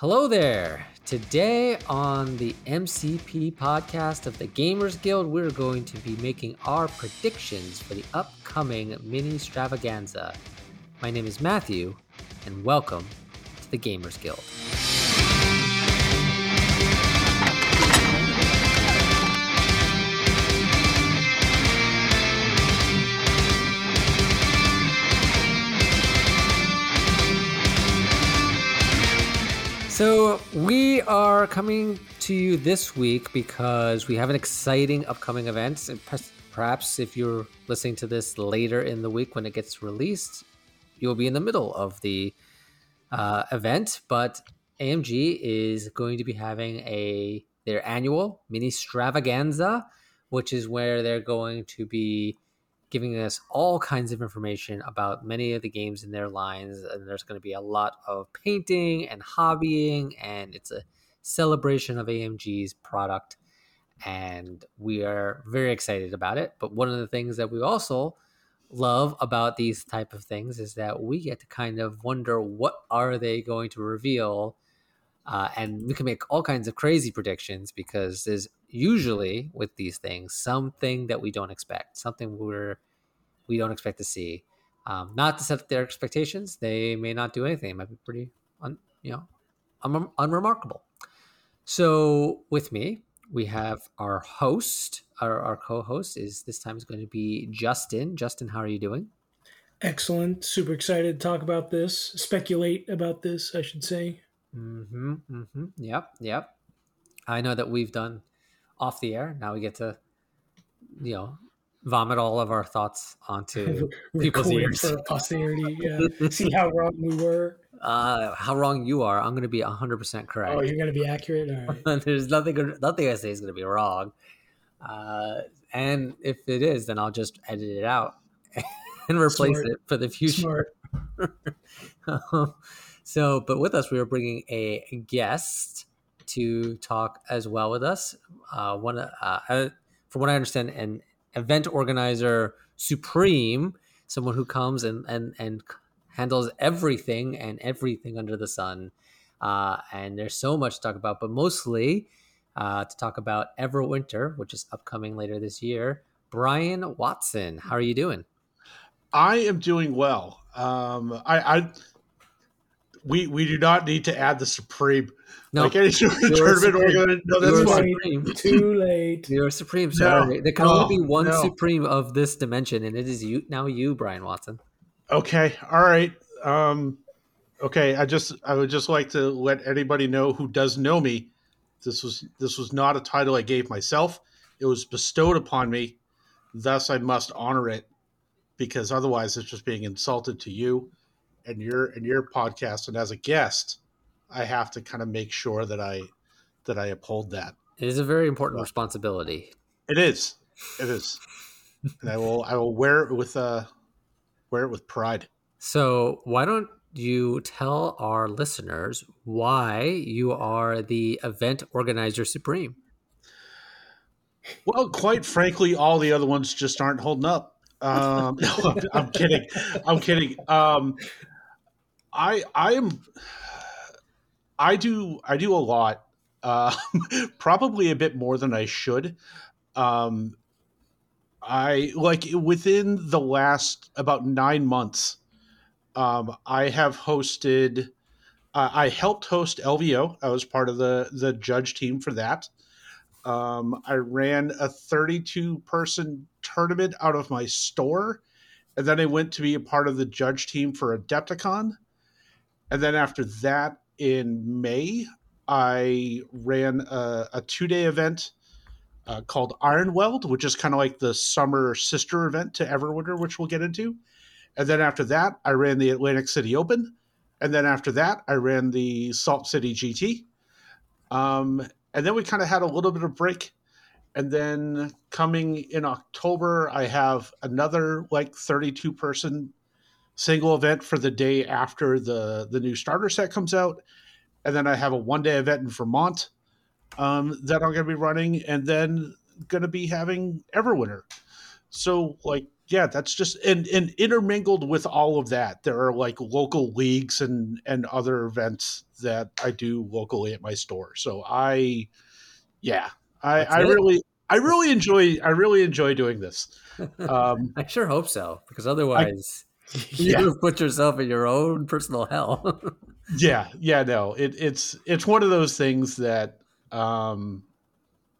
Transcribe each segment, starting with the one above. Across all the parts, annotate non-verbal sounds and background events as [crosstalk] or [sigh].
Hello there. Today on the MCP podcast of the Gamers Guild, we're going to be making our predictions for the upcoming Ministravaganza. My name is Matthew, and welcome to the Gamers Guild. So, we are coming to you this week because we have an exciting upcoming event. And Perhaps if you're listening to this later in the week when it gets released, you'll be in the middle of the uh, event. But AMG is going to be having a their annual Ministravaganza, which is where they're going to be giving us all kinds of information about many of the games in their lines. And there's going to be a lot of painting and hobbying, and it's a celebration of AMG's product. And we are very excited about it. But one of the things that we also love about these type of things is that we get to kind of wonder what are they going to reveal uh, and we can make all kinds of crazy predictions because there's usually with these things something that we don't expect something we're we don't expect to see. Um, not to set their expectations they may not do anything. It might be pretty un, you know un- unremarkable. So with me we have our host. Our, our co-host is this time is going to be justin. Justin how are you doing? Excellent. Super excited to talk about this, speculate about this, I should say. mm-hmm, mm-hmm. yep yep. I know that we've done off the air now we get to you know vomit all of our thoughts onto [laughs] people's ears for [laughs] posterity. Yeah. See how wrong we were. uh how wrong you are i'm going to be 100% correct Oh, you're going to be accurate? Right. [laughs] there's nothing nothing i say is going to be wrong uh and if it is then i'll just edit it out and replace Smart. it for the future Smart. so, but with us, we are bringing a guest to talk as well with us. Uh, one, uh, from what I understand, an event organizer supreme, someone who comes and and and handles everything and everything under the sun. Uh, and there's so much to talk about, but mostly uh, to talk about Everwinter, which is upcoming later this year. Brian Watson, how are you doing? I am doing well. Um, I, I we we do not need to add the supreme No, like any sort of You're tournament. supreme. We're gonna, no, You're that's fine. supreme. [laughs] Too late. You're supreme. No, there can only be one no. supreme of this dimension, and it is you now. You, Brian Watson. Okay, all right. Um, okay, I just I would just like to let anybody know who does know me. This was this was not a title I gave myself. It was bestowed upon me. Thus, I must honor it because otherwise, it's just being insulted to you and your and your podcast. And as a guest, I have to kind of make sure that I that I uphold that. It is a very important responsibility. It is. It is. [laughs] and I will I will wear it with uh wear it with pride. So, why don't you tell our listeners why you are the event organizer supreme? Well, quite frankly, all the other ones just aren't holding up. Um, [laughs] no, I'm, I'm kidding. I'm kidding. Um, I I am I do I do a lot. Uh, [laughs] probably a bit more than I should. Um, I like within the last about nine months. Um, I have hosted. Uh, I helped host LVO. I was part of the the judge team for that. Um, I ran a 32 person tournament out of my store, and then I went to be a part of the judge team for Adepticon. And then after that, in May, I ran a, a two day event uh, called Ironweld, which is kind of like the summer sister event to Everwinter, which we'll get into. And then after that, I ran the Atlantic City Open. And then after that, I ran the Salt City GT. Um, and then we kind of had a little bit of break. And then coming in October, I have another like 32 person single event for the day after the the new starter set comes out. And then I have a one day event in Vermont um, that I'm going to be running, and then going to be having Everwinter. So, like, yeah, that's just and and intermingled with all of that, there are like local leagues and and other events that I do locally at my store. So I, yeah, I That's I it? really I really enjoy I really enjoy doing this. [laughs] Um, I sure hope so, because otherwise [laughs] Yeah. you put yourself in your own personal hell. [laughs] yeah yeah no it, it's it's one of those things that um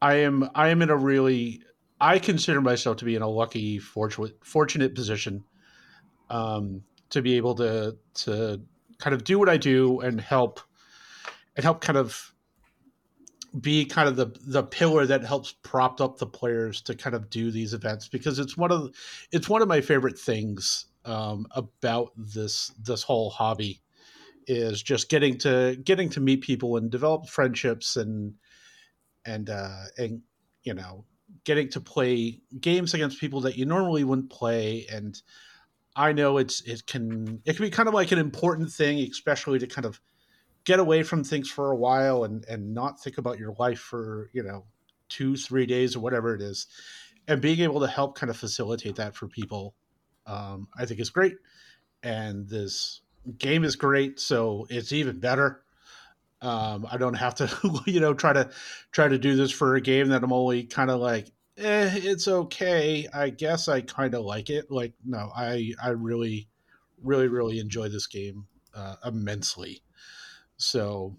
i am i am in a really i consider myself to be in a lucky fortunate fortunate position um to be able to to kind of do what i do and help and help kind of be kind of the the pillar that helps prop up the players to kind of do these events because it's one of it's one of my favorite things um, about this this whole hobby is just getting to getting to meet people and develop friendships and and uh and you know getting to play games against people that you normally wouldn't play. And i know it's it can it can be kind of like an important thing especially to kind of get away from things for a while and and not think about your life for you know two three days or whatever it is. And being able to help kind of facilitate that for people um, i think is great and this game is great so it's even better. Um, i don't have to [laughs] you know try to try to do this for a game that i'm only kind of like eh, it's okay. I guess i kind of like it. Like no i i really really really enjoy this game uh, immensely. So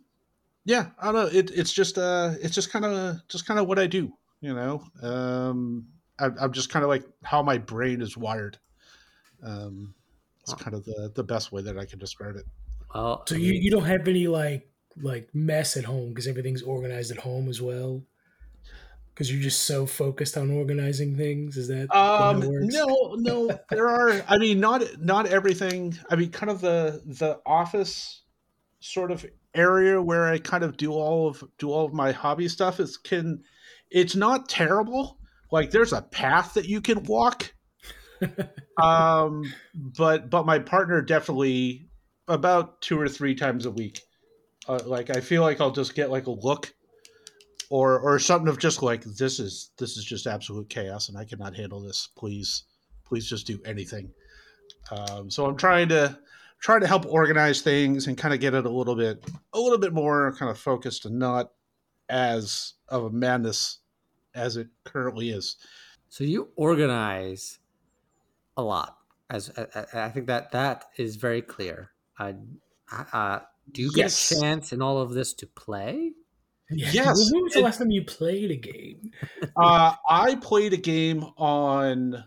yeah i don't know it, it's just uh it's just kind of just kind of what i do you know? Um I, i'm just kind of like how my brain is wired um it's kind of the the best way that i can describe it well, So I you, mean, you don't have any like like mess at home because everything's organized at home as well. Because you're just so focused on organizing things. Is that Um, works? no, no, there are. I mean, not not everything. I mean, kind of the the office sort of area where I kind of do all of do all of my hobby stuff is can. It's not terrible. Like there's a path that you can walk. Um, but but my partner definitely about two or three times a week. Uh, like I feel like I'll just get like a look or or something of just like this is this is just absolute chaos and I cannot handle this. Please, please just do anything. Um, so I'm trying to trying to help organize things and kind of get it a little bit a little bit more kind of focused and not as of a madness as it currently is. so you organize a lot. As I, I I think that that is very clear. Uh, uh, do you get Yes. a chance in all of this to play? Yes. When was the last time you played a game? [laughs] Uh, I played a game on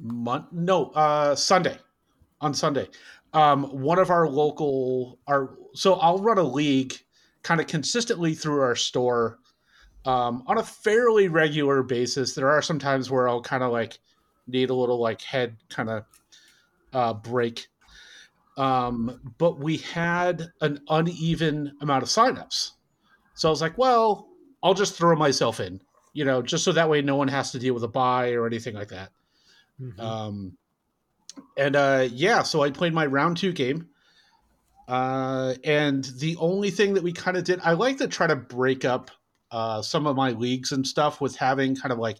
Mon- no uh, Sunday on Sunday. Um, one of our local our so I'll run a league kind of consistently through our store um, on a fairly regular basis. There are some times where I'll kind of like need a little like head kind of uh, break. Um, but we had an uneven amount of signups. So I was like, well, I'll just throw myself in, you know, just so that way no one has to deal with a buy or anything like that. Mhm. Um, and uh, yeah, so I played my round two game. Uh, and the only thing that we kind of did, I like to try to break up uh, some of my leagues and stuff with having kind of like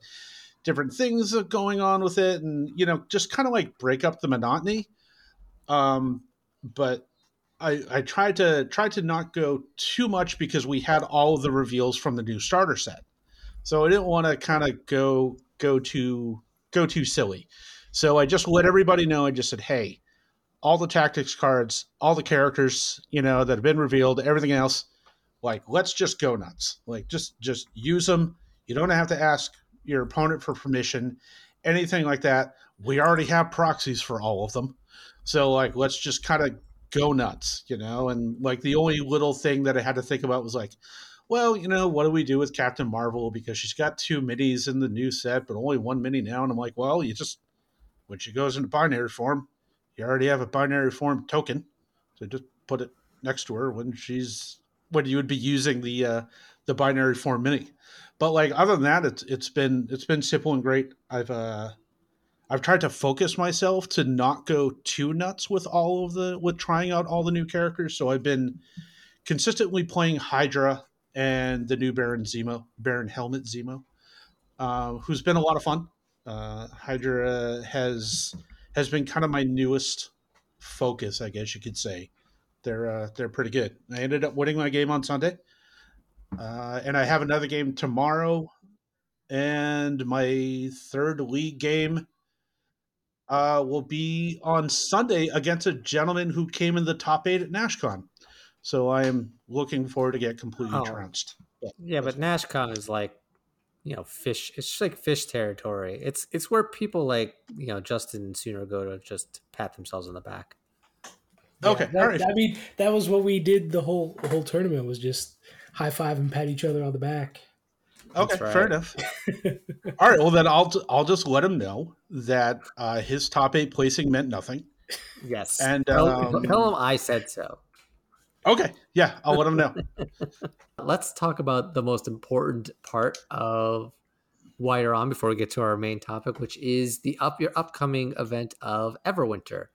different things going on with it and, you know, just kind of like break up the monotony. Um, but I, I tried to try to not go too much because we had all of the reveals from the new starter set. So I didn't want to kind of go go too go too silly. So I just let everybody know. I just said, "Hey, all the tactics cards, all the characters, you know, that have been revealed, everything else, like let's just go nuts. Like just just use them. You don't have to ask your opponent for permission, anything like that. We already have proxies for all of them. So like let's just kind of go nuts, you know? And like the only little thing that I had to think about was like, well, you know, what do we do with Captain Marvel? Because she's got two minis in the new set, but only one mini now. And I'm like, well, you just when she goes into binary form, you already have a binary form token. So just put it next to her when she's when you would be using the uh the binary form mini. But like other than that, it's it's been it's been simple and great. I've uh I've tried to focus myself to not go too nuts with all of the with trying out all the new characters. So I've been consistently playing Hydra and the new Baron Zemo, Baron Helmut Zemo, uh, who's been a lot of fun. Uh, Hydra has has been kind of my newest focus, I guess you could say. They're uh, they're pretty good. I ended up winning my game on Sunday, uh, and I have another game tomorrow, and my third league game uh, will be on Sunday against a gentleman who came in the top eight at NashCon. So I am looking forward to get completely Oh. trounced. But Yeah, but NashCon is like, you know, fish. It's just like fish territory. It's it's where people like you know Justin and Sooner go to just pat themselves on the back. Okay, that- all right. I mean, that was what we did the whole the whole tournament was just high five and pat each other on the back. Okay, That's fair enough. [laughs] All right, well then I'll I'll just let him know that uh, his top eight placing meant nothing. Yes, And, tell, um, tell him I said so. Okay, yeah, I'll let him know. [laughs] Let's talk about the most important part of why you're on before we get to our main topic, which is the up your upcoming event of Everwinter.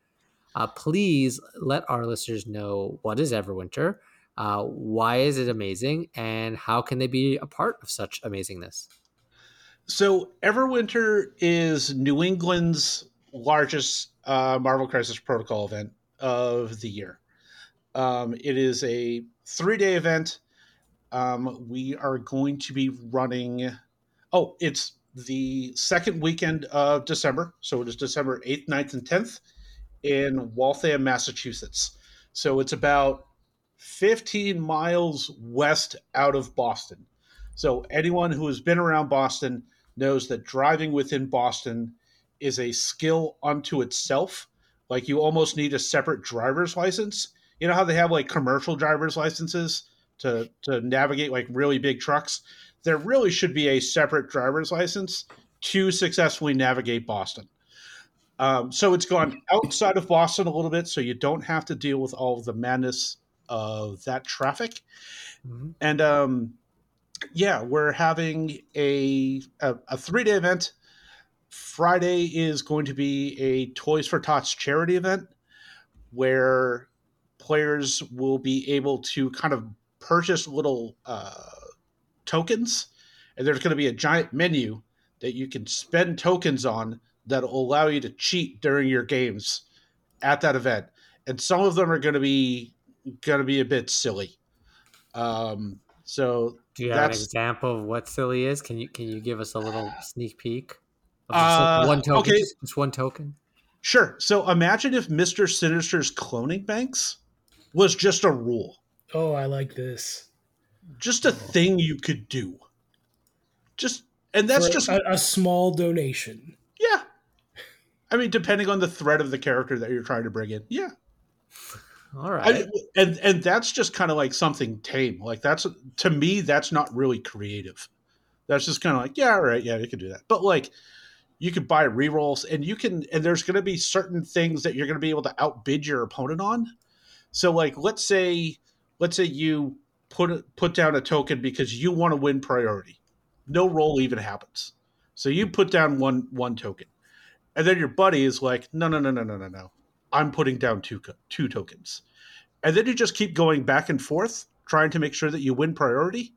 Uh, please let our listeners know what is Everwinter, uh, why is it amazing, and how can they be a part of such amazingness. So Everwinter is New England's largest uh, Marvel Crisis Protocol event of the year. Um, it is a three-day event. Um, we are going to be running. Oh, it's the second weekend of December, so it is December eighth, 9th, and tenth in Waltham, Massachusetts. So it's about 15 miles west out of Boston. So anyone who has been around Boston knows that driving within Boston is a skill unto itself. Like you almost need a separate driver's license. You know how they have like commercial driver's licenses to to navigate like really big trucks? There really should be a separate driver's license to successfully navigate Boston. Um, so it's gone outside of Boston a little bit, so you don't have to deal with all of the madness of that traffic. And um, yeah, we're having a a, a three day event. Friday is going to be a Toys for Tots charity event where players will be able to kind of purchase little uh, tokens, and there's going to be a giant menu that you can spend tokens on that will allow you to cheat during your games at that event. And some of them are going to be going to be a bit silly. Um, so Do you have an example of what silly is? Can you can you give us a little sneak peek? Of just like Uh, one token, okay. just, just one token. Sure. So imagine if Mr. Sinister's cloning banks was just a rule, Oh, I like this. just a thing you could do. Just and that's For just a, a small donation. yeah. I mean, depending on the threat of the character that you're trying to bring in, yeah. All I, and and that's just kind of like something tame. Like that's to me, that's not really creative. That's just kind of like yeah, all right, yeah, you can do that. But like, you could buy rerolls, and you can, and there's going to be certain things that you're going to be able to outbid your opponent on. So like, let's say, let's say you put put down a token because you want to win priority. No roll even happens. So you put down one one token, and then your buddy is like, no, no, no, no, no, no, no. I'm putting down two two tokens, and then you just keep going back and forth trying to make sure that you win priority.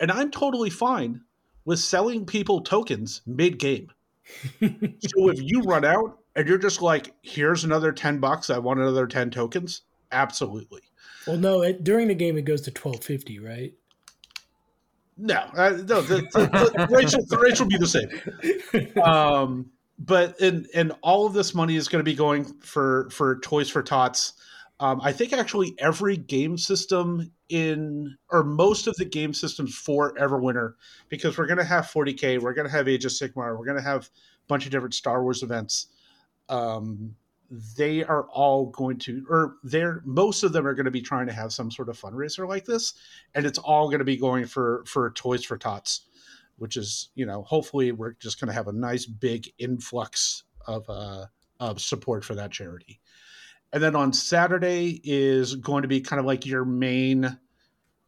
And I'm totally fine with selling people tokens mid game. [laughs] so if you run out and you're just like, here's another ten bucks, I want another ten tokens. Absolutely. Well, no, it, during the game it goes to twelve fifty, right? No, uh, no, the, the, the, rates will, the rates will be the same. [laughs] Um, but and and all of this money is going to be going for for Toys for Tots. Um, I think actually every game system in or most of the game systems for Everwinter, because we're going to have 40k, we're going to have Age of Sigmar, we're going to have a bunch of different Star Wars events. Um, they are all going to, or they're most of them are going to be trying to have some sort of fundraiser like this, and it's all going to be going for for Toys for Tots which is you know hopefully we're just going to have a nice big influx of uh, of support for that charity. And then on saturday is going to be kind of like your main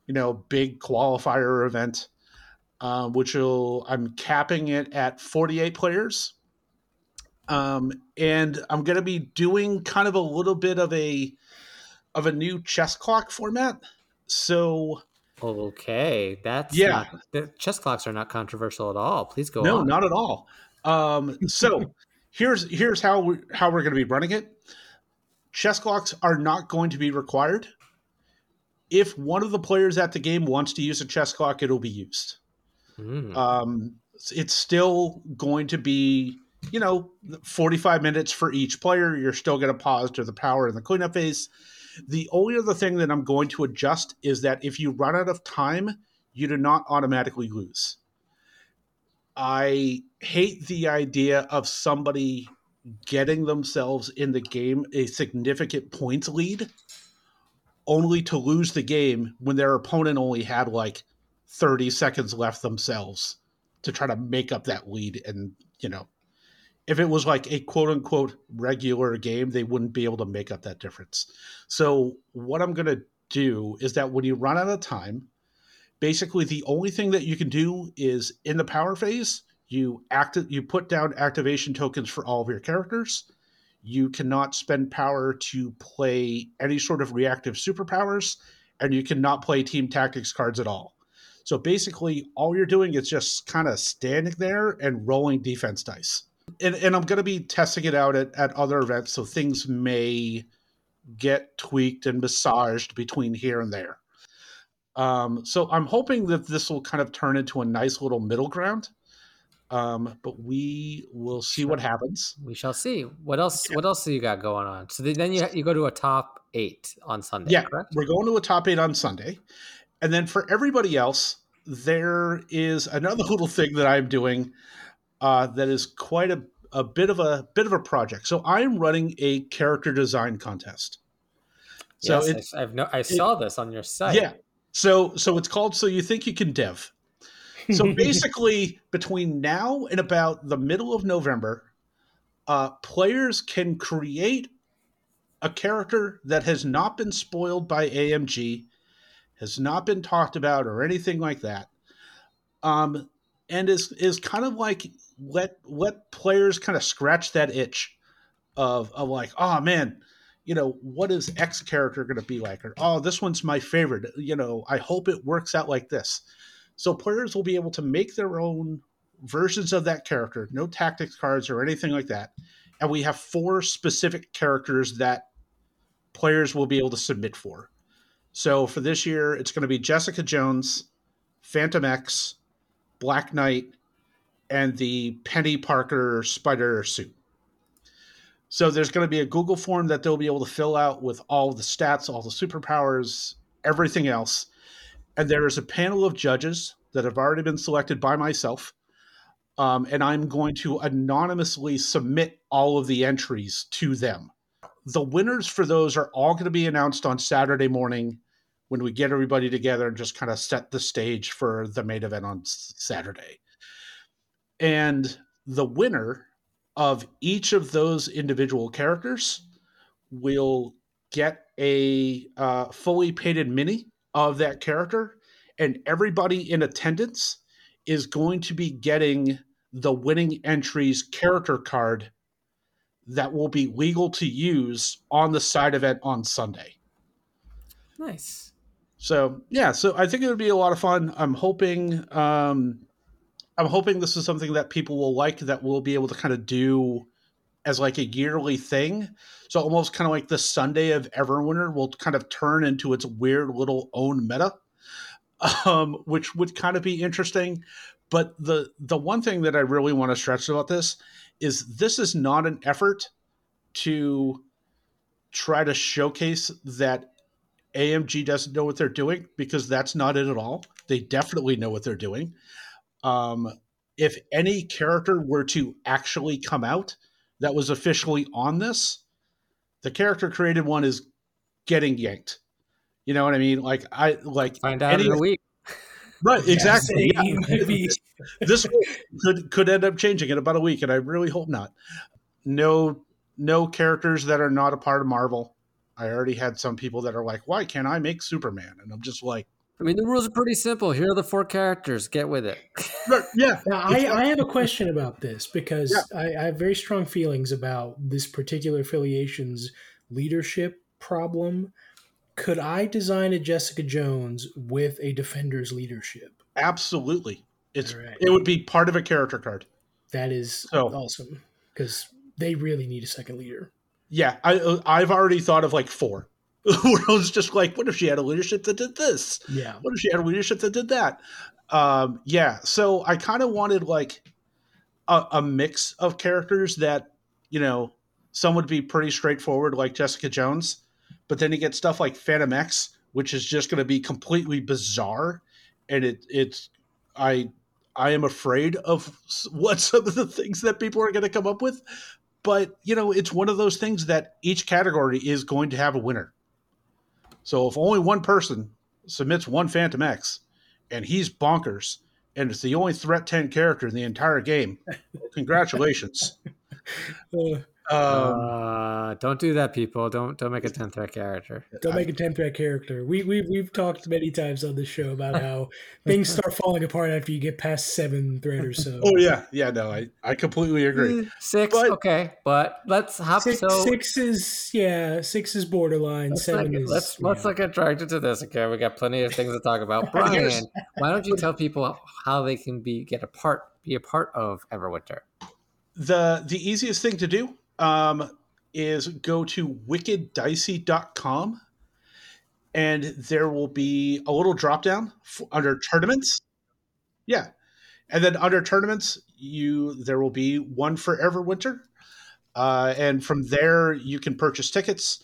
you know big qualifier event uh, which will i'm capping it at 48 players. Um, and i'm going to be doing kind of a little bit of a of a new chess clock format. So Okay, that's Yeah. Not, the chess clocks are not controversial at all. Please go no on. not at all Um, so [laughs] here's here's how we how we're going to be running it. Chess clocks are not going to be required. If one of the players at the game wants to use a chess clock, it'll be used. Mm. Um, it's still going to be, you know, 45 minutes for each player. You're still going to pause to the power and the cleanup phase. The only other thing that I'm going to adjust is that if you run out of time, you do not automatically lose. I hate the idea of somebody getting themselves in the game a significant points lead only to lose the game when their opponent only had like 30 seconds left themselves to try to make up that lead and you know if it was like a quote unquote regular game they wouldn't be able to make up that difference. So what i'm going to do is that when you run out of time basically the only thing that you can do is in the power phase you act you put down activation tokens for all of your characters. You cannot spend power to play any sort of reactive superpowers and you cannot play team tactics cards at all. So basically all you're doing is just kind of standing there and rolling defense dice and, and i'm going to be testing it out at, at other events so things may get tweaked and massaged between here and there um, so i'm hoping that this will kind of turn into a nice little middle ground um, but we will see what happens. We shall see. What else? What else do you got going on? So then you you go to a top eight on Sunday. Yeah, correct? we're going to a top eight on Sunday, and then for everybody else, there is another [laughs] little thing that I'm doing uh, that is quite a a bit of a bit of a project. So I'm running a character design contest. So yes, it's I, I've no, I saw this on your site. yeah. So so it's called So You Think You Can Dev. So [laughs] basically, between now and about the middle of November, uh, players can create a character that has not been spoiled by AMG, has not been talked about or anything like that, um, and is is kind of like let let players kind of scratch that itch of of like, oh man, you know, what is X character going to be like? Or oh, this one's my favorite. You know, I hope it works out like this. So players will be able to make their own versions of that character, no tactics cards or anything like that. And we have four specific characters that players will be able to submit for. So for this year, it's going to be Jessica Jones, Phantom X, Black Knight, and the Peni Parker spider suit. So there's going to be a Google form that they'll be able to fill out with all the stats, all the superpowers, everything else and there is a panel of judges that have already been selected by myself. Um, and I'm going to anonymously submit all of the entries to them. The winners for those are all going to be announced on Saturday morning when we get everybody together and just kind of set the stage for the main event on Saturday. And the winner of each of those individual characters will get a uh, fully painted mini of that character, and everybody in attendance is going to be getting the winning entries character card that will be legal to use on the side event on Sunday. Nice. So yeah, so I think it would be a lot of fun. I'm hoping um, I'm hoping this is something that people will like that we'll be able to kind of do as like a yearly thing. So almost kind of like the Sunday of Everwinter will kind of turn into its weird little own meta, um, which would kind of be interesting. But the the one thing that I really want to stress about this is this is not an effort to try to showcase that AMG doesn't know what they're doing because that's not it at all. They definitely know what they're doing. Um, if any character were to actually come out that was officially on this, the character created one is getting yanked. You know what I mean? Like I like find out in a week. [laughs] Right, exactly. [laughs] Yeah. [laughs] this could could end up changing in about a week, and I really hope not. No, no characters that are not a part of Marvel. I already had some people that are like, "Why can't I make Superman?" And I'm just like, I mean, the rules are pretty simple. Here are the four characters. Get with it. yeah. Now, I, I have a question about this because yeah. I, I have very strong feelings about this particular affiliation's leadership problem. Could I design a Jessica Jones with a Defender's leadership? Absolutely. It's right. it would be part of a character card. That is so, awesome because they really need a second leader. Yeah, I uh, I've already thought of like four. [laughs] I was just like, what if she had a leadership that did this? Yeah. What if she had a leadership that did that? Um, yeah. So I kind of wanted like a, a mix of characters that you know some would be pretty straightforward, like Jessica Jones, but then you get stuff like Phantom X, which is just going to be completely bizarre, and it it's I I am afraid of what [laughs] some of the things that people are going to come up with. But, you know, it's one of those things that each category is going to have a winner. So if only one person submits one Phantom X and he's bonkers and it's the only threat 10 character in the entire game, [laughs] congratulations. Uh, um, uh, don't do that, people. Don't don't make a ten threat character. Don't make a ten threat character. We we we've talked many times on this show about how [laughs] things start falling apart after you get past seven threat or so. Oh yeah, yeah. No, I I completely agree. Mm, six, but, okay, but let's hop. Six, so six is yeah, six is borderline. Seven is. Let's yeah. let's not get dragged into this. Okay, we got plenty of things to talk about. [laughs] Brian, why don't you tell people how they can be get a part be a part of Everwinter? The the easiest thing to do um, is go to wickeddicey.com and there will be a little drop down under tournaments. Yeah. And then under tournaments, you there will be one for Everwinter. Uh, and from there, you can purchase tickets.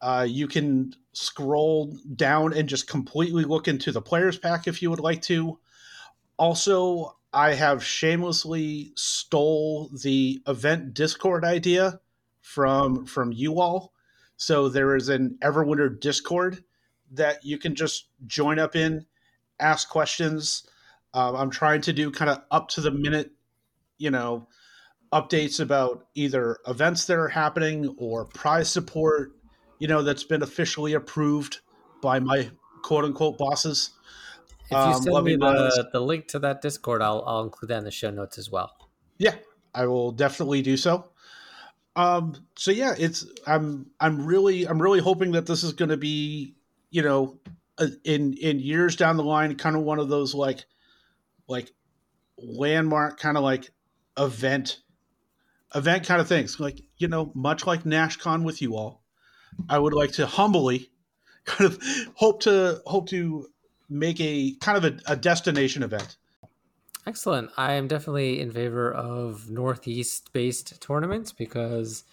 Uh, you can scroll down and just completely look into the players pack if you would like to. Also, I have shamelessly stole the event Discord idea from from you all. So there is an Everwinter Discord that you can just join up in, ask questions. Uh, I'm trying to do kind of up to the minute, you know, updates about either events that are happening or prize support, you know, that's been officially approved by my quote unquote bosses. If you um, send um, me the, the link to that Discord, I'll, I'll include that in the show notes as well. Yeah, I will definitely do so. Um, so yeah, it's I'm I'm really I'm really hoping that this is going to be you know in in years down the line, kind of one of those like like landmark kind of like event event kind of things. Like you know, much like NashCon with you all, I would like to humbly [laughs] kind of hope to hope to make a kind of a, a destination event. Excellent. I am definitely in favor of Northeast based tournaments because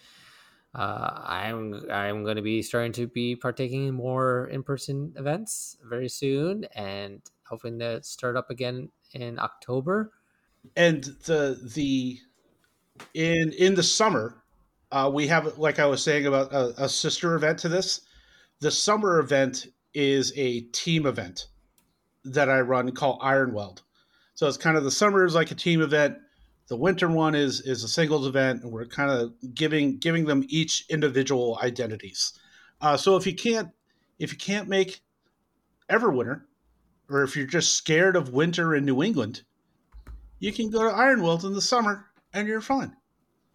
uh, I'm I'm going to be starting to be partaking in more in person events very soon, and hoping to start up again in October. And the the in in the summer, uh, we have like I was saying about a, a sister event to this. The summer event is a team event that I run called Ironweld. So it's kind of the summer is like a team event. The winter one is is a singles event, and we're kind of giving giving them each individual identities. Uh, so if you can't if you can't make Everwinter, or if you're just scared of winter in New England, you can go to Ironweld in the summer, and you're fine.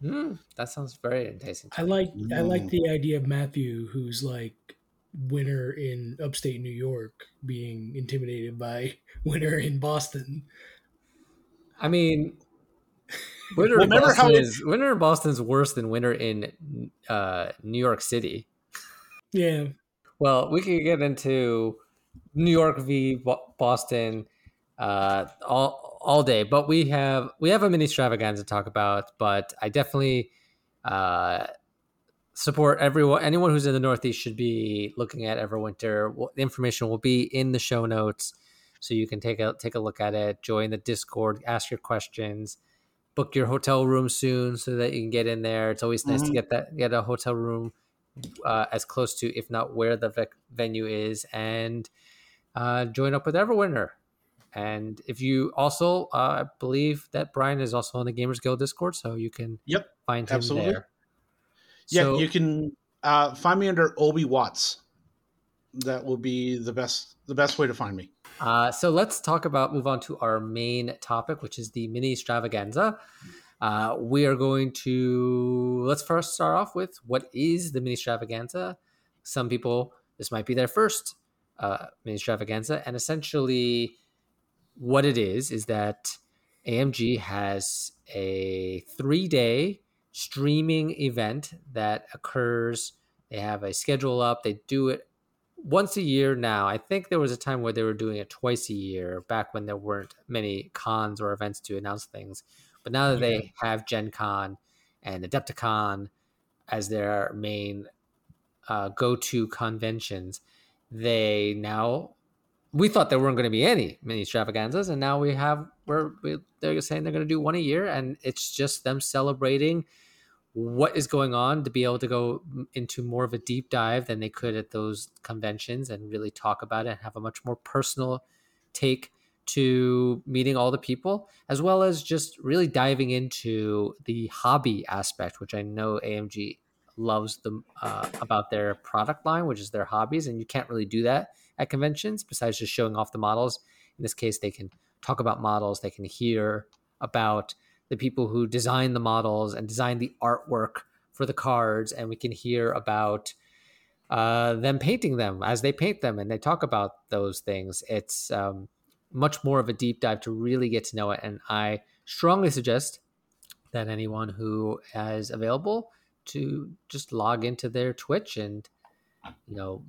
Mm, that sounds very enticing. I like I like the idea of Matthew, who's like winter in upstate New York being intimidated by [laughs] winter in Boston. I mean, [laughs] winter in Boston is winter in Boston's worse than winter in uh, New York City. Yeah. Well, we could get into New York v Boston uh, all all day, but we have we have a Ministravaganza to talk about. But I definitely uh, support everyone. Anyone who's in the Northeast should be looking at Everwinter. The information will be in the show notes, so you can take a take a look at it. Join the Discord, ask your questions, book your hotel room soon so that you can get in there. It's always nice mm-hmm. to get that get a hotel room uh, as close to, if not where the ve- venue is, and uh, join up with Everwinter. And if you also, uh, I believe that Brian is also on the Gamers Guild Discord, so you can yep find him absolutely. there. Yeah, so, you can uh, find me under Obi Watts. That will be the best the best way to find me. Uh, so let's talk about move on to our main topic, which is the Ministravaganza. Uh, we are going to let's first start off with what is the Ministravaganza. Some people this might be their first uh, Ministravaganza, and essentially what it is is that AMG has a three day streaming event that occurs. They have a schedule up. They do it once a year now. I think there was a time where they were doing it twice a year back when there weren't many cons or events to announce things. But now that they have Gen Con and Adepticon as their main uh, go to conventions, they now we thought there weren't going to be any Ministravaganzas, and now we have we're we, they're saying they're going to do one a year, and it's just them celebrating what is going on to be able to go into more of a deep dive than they could at those conventions and really talk about it and have a much more personal take to meeting all the people as well as just really diving into the hobby aspect which i know amg loves them uh, about their product line which is their hobbies and you can't really do that at conventions besides just showing off the models. In this case they can talk about models they can hear about the people who design the models and design the artwork for the cards, and we can hear about uh, them painting them as they paint them, and they talk about those things. It's um, much more of a deep dive to really get to know it, and I strongly suggest that anyone who is available to just log into their Twitch and you know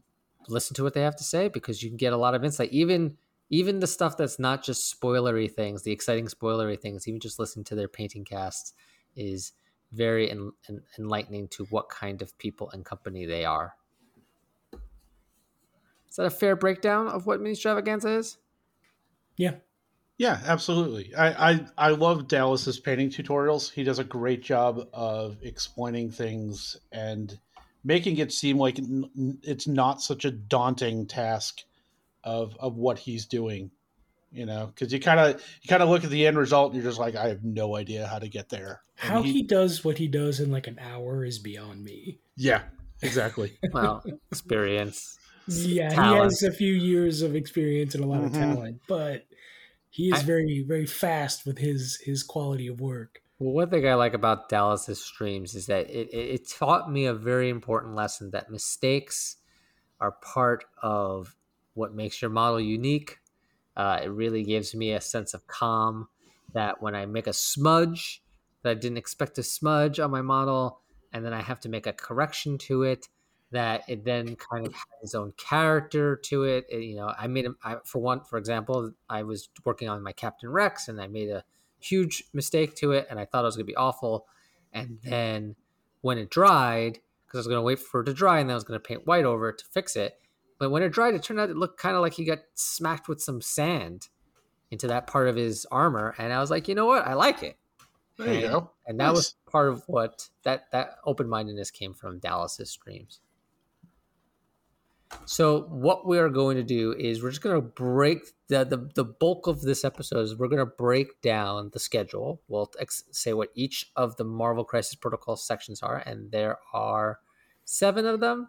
listen to what they have to say because you can get a lot of insight even even the stuff that's not just spoilery things, the exciting spoilery things, even just listening to their painting casts is very en- en- enlightening to what kind of people and company they are. Is that a fair breakdown of what Ministravaganza is? Yeah. Yeah, absolutely. I, I I love Dallas's painting tutorials. He does a great job of explaining things and making it seem like it's not such a daunting task of of what he's doing you know because you kind of you kind of look at the end result and you're just like i have no idea how to get there and how he, he, does what he does in like an hour is beyond me yeah exactly [laughs] well experience yeah talent. he has a few years of experience and a lot mm-hmm. of talent but he is I, very very fast with his his quality of work well, one thing I like about Dallas's streams is that it, it, it taught me a very important lesson that mistakes are part of what makes your model unique. Uh, it really gives me a sense of calm that when I make a smudge that I didn't expect to smudge on my model, and then I have to make a correction to it, that it then kind of has its own character to it. it you know, I made a, I, for one, for example, I was working on my Captain Rex, and I made a huge mistake to it, and I thought it was going to be awful. And then when it dried, because I was going to wait for it to dry, and then I was going to paint white over it to fix it but when it dried, it turned out it looked kind of like he got smacked with some sand into that part of his armor. And I was like, you know what? I like it. There and, you go. And that nice. was part of what that that open mindedness came from Dallas's streams. So what we are going to do is we're just going to break the, the the bulk of this episode is we're going to break down the schedule. We'll ex- say what each of the Marvel Crisis Protocol sections are, and there are seven of them.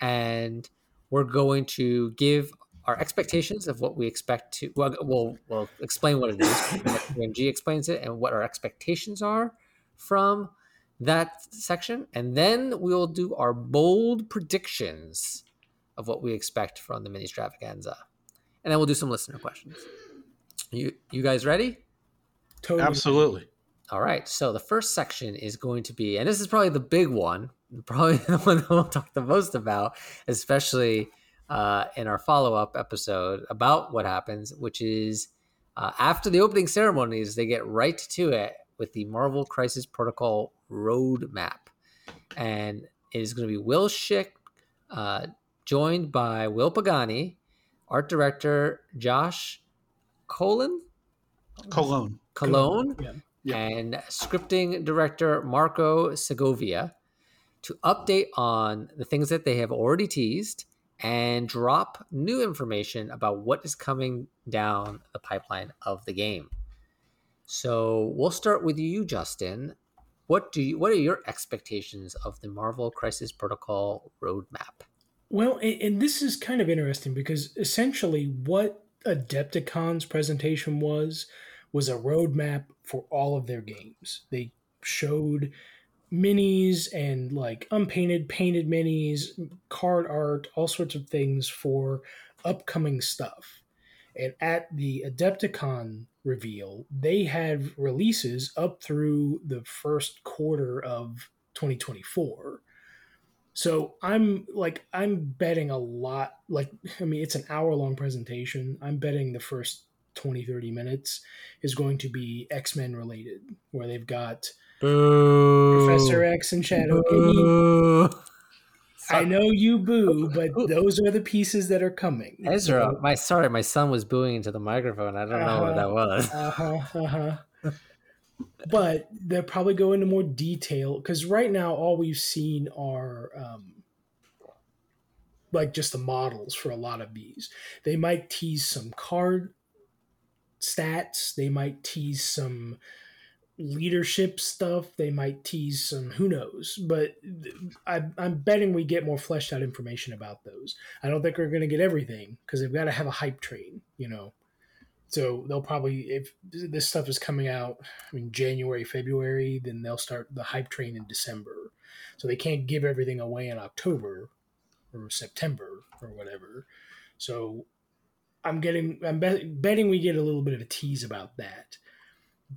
And we're going to give our expectations of what we expect to well we'll, we'll explain what it is AMG explains it and what our expectations are from that section. And then we'll do our bold predictions of what we expect from the Ministravaganza and then we'll do some listener questions. You you guys ready? Totally. absolutely all right so the first section is going to be and this is probably the big one [laughs] probably the one that we'll talk the most about, especially uh, in our follow up episode about what happens, which is uh, after the opening ceremonies, they get right to it with the Marvel Crisis Protocol roadmap. And it is going to be Will Shick, uh, joined by Will Pagani, art director Josh Colon. Colon. Cologne. Cologne. Yeah. And scripting director Marco Segovia to update on the things that they have already teased and drop new information about what is coming down the pipeline of the game. So we'll start with you, Justin. What do you what are your expectations of the Marvel Crisis Protocol roadmap? Well, and this is kind of interesting because essentially what Adepticon's presentation was was a roadmap for all of their games. They showed minis and like unpainted, painted minis, card art, all sorts of things for upcoming stuff. And at the Adepticon reveal, they had releases up through the first quarter of 2024. So I'm like I'm betting a lot like [laughs] I mean it's an hour long presentation. I'm betting the first 20 30 minutes is going to be X-Men related where they've got Boo. Professor X and Shadow Boo. I know you boo, but those are the pieces that are coming. Ezra, my sorry, my son was booing into the microphone. I don't know what that was. Uh huh. Uh huh. but they'll probably go into more detail because right now all we've seen are um, like just the models for a lot of these. They might tease some card stats. They might tease some leadership stuff. They might tease some who knows. But I, I'm betting we get more fleshed out information about those. I don't think we're going to get everything because they've got to have a hype train, you know. So they'll probably if this stuff is coming out in January, February, then they'll start the hype train in December. So they can't give everything away in October or September or whatever. So I'm getting I'm bet, betting we get a little bit of a tease about that.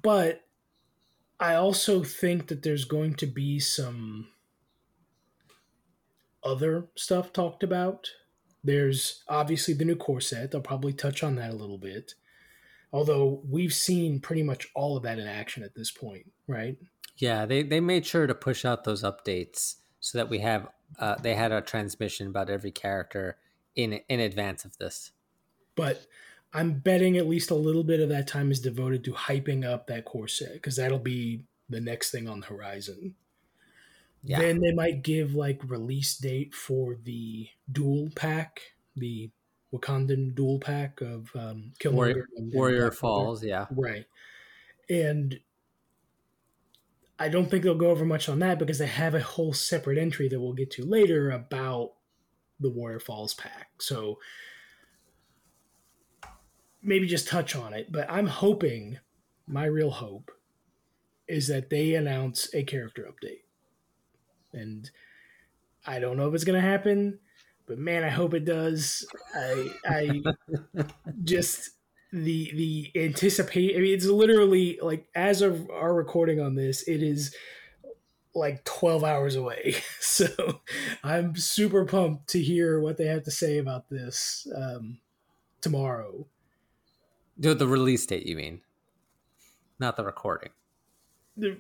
But I also think that there's going to be some other stuff talked about. There's obviously the new core set. They'll probably touch on that a little bit. Although we've seen pretty much all of that in action at this point, right? Yeah, they, they made sure to push out those updates so that we have uh, they had a transmission about every character in in advance of this. But I'm betting at least a little bit of that time is devoted to hyping up that core set because that'll be the next thing on the horizon. Yeah. Then they might give like release date for the dual pack, the Wakandan dual pack of um, Killmonger Warrior, and, Warrior Falls, yeah, right. And I don't think they'll go over much on that because they have a whole separate entry that we'll get to later about the Warrior Falls pack. So maybe just touch on it. But I'm hoping, my real hope, is that they announce a character update. And I don't know if it's going to happen but man, I hope it does. I I [laughs] just the the anticipate. I mean, it's literally like as of our recording on this, it is like 12 hours away. [laughs] So I'm super pumped to hear what they have to say about this um, tomorrow. The, the release date, you mean? Not the recording. The,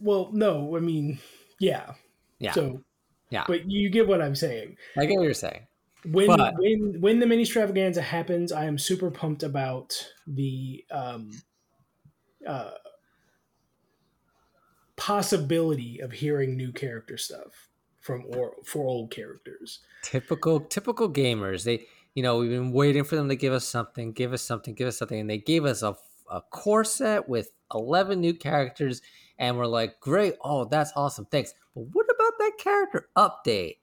well, no, I mean, yeah. Yeah. So yeah. But you get what I'm saying. I get what you're saying. When but... when when the Ministravaganza happens, I am super pumped about the um uh possibility of hearing new character stuff from or for old characters. Typical typical gamers. They you know, we've been waiting for them to give us something, give us something, give us something, and they gave us a, a core set with 11 new characters, and we're like, great, oh, that's awesome, thanks. But what about that character update?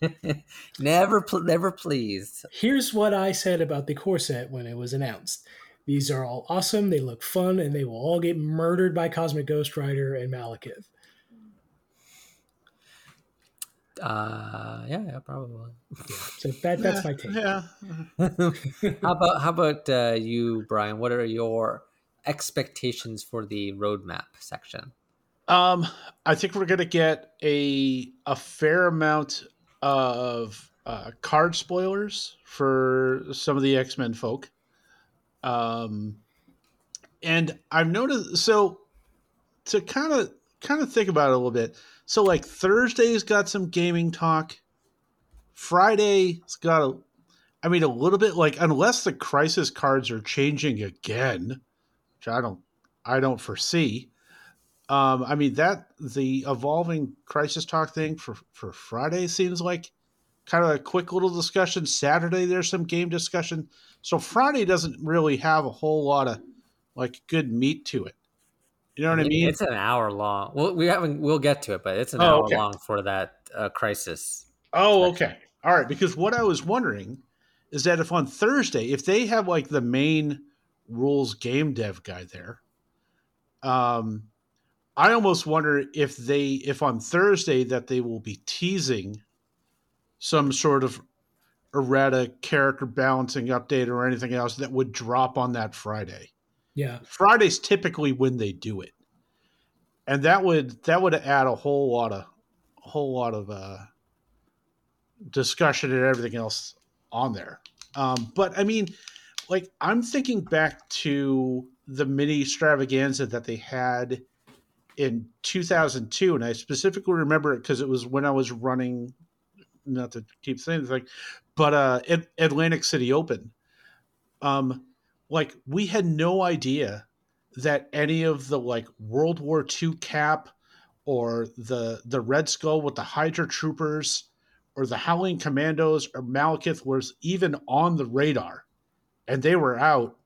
[laughs] never, never pleased. Here's what I said about the core set when it was announced. These are all awesome. They look fun, and they will all get murdered by Cosmic Ghost Rider and Malekith. Uh, yeah, yeah, probably. Yeah, so that that's my take. Yeah. [laughs] how about how about uh, you, Brian? What are your expectations for the roadmap section? Um, I think we're gonna get a a fair amount of uh, card spoilers for some of the X Men folk. Um, and I've noticed so to kind of kind of think about it a little bit. So like Thursday's got some gaming talk. Friday's got a, I mean a little bit like unless the crisis cards are changing again, which I don't I don't foresee. Um, I mean that the evolving crisis talk thing for for Friday seems like kind of a quick little discussion. Saturday there's some game discussion. So Friday doesn't really have a whole lot of like good meat to it. You know what I mean? It's an hour long. Well, we haven't. We'll get to it, but it's an oh, hour okay. long for that uh, crisis. Oh, section. okay, all right. Because what I was wondering is that if on Thursday, if they have like the main rules game dev guy there, um, I almost wonder if they if on Thursday that they will be teasing some sort of errata character balancing update or anything else that would drop on that Friday. Yeah. Friday's typically when they do it. And that would that would add a whole lot of a whole lot of uh discussion and everything else on there. Um but I mean like I'm thinking back to the Ministravaganza that they had in 2002 and I specifically remember it because it was when I was running not to keep saying this, like, but uh, Atlantic City Open, um, like we had no idea that any of the like World War II cap or the the Red Skull with the Hydra Troopers or the Howling Commandos or Malekith was even on the radar, and they were out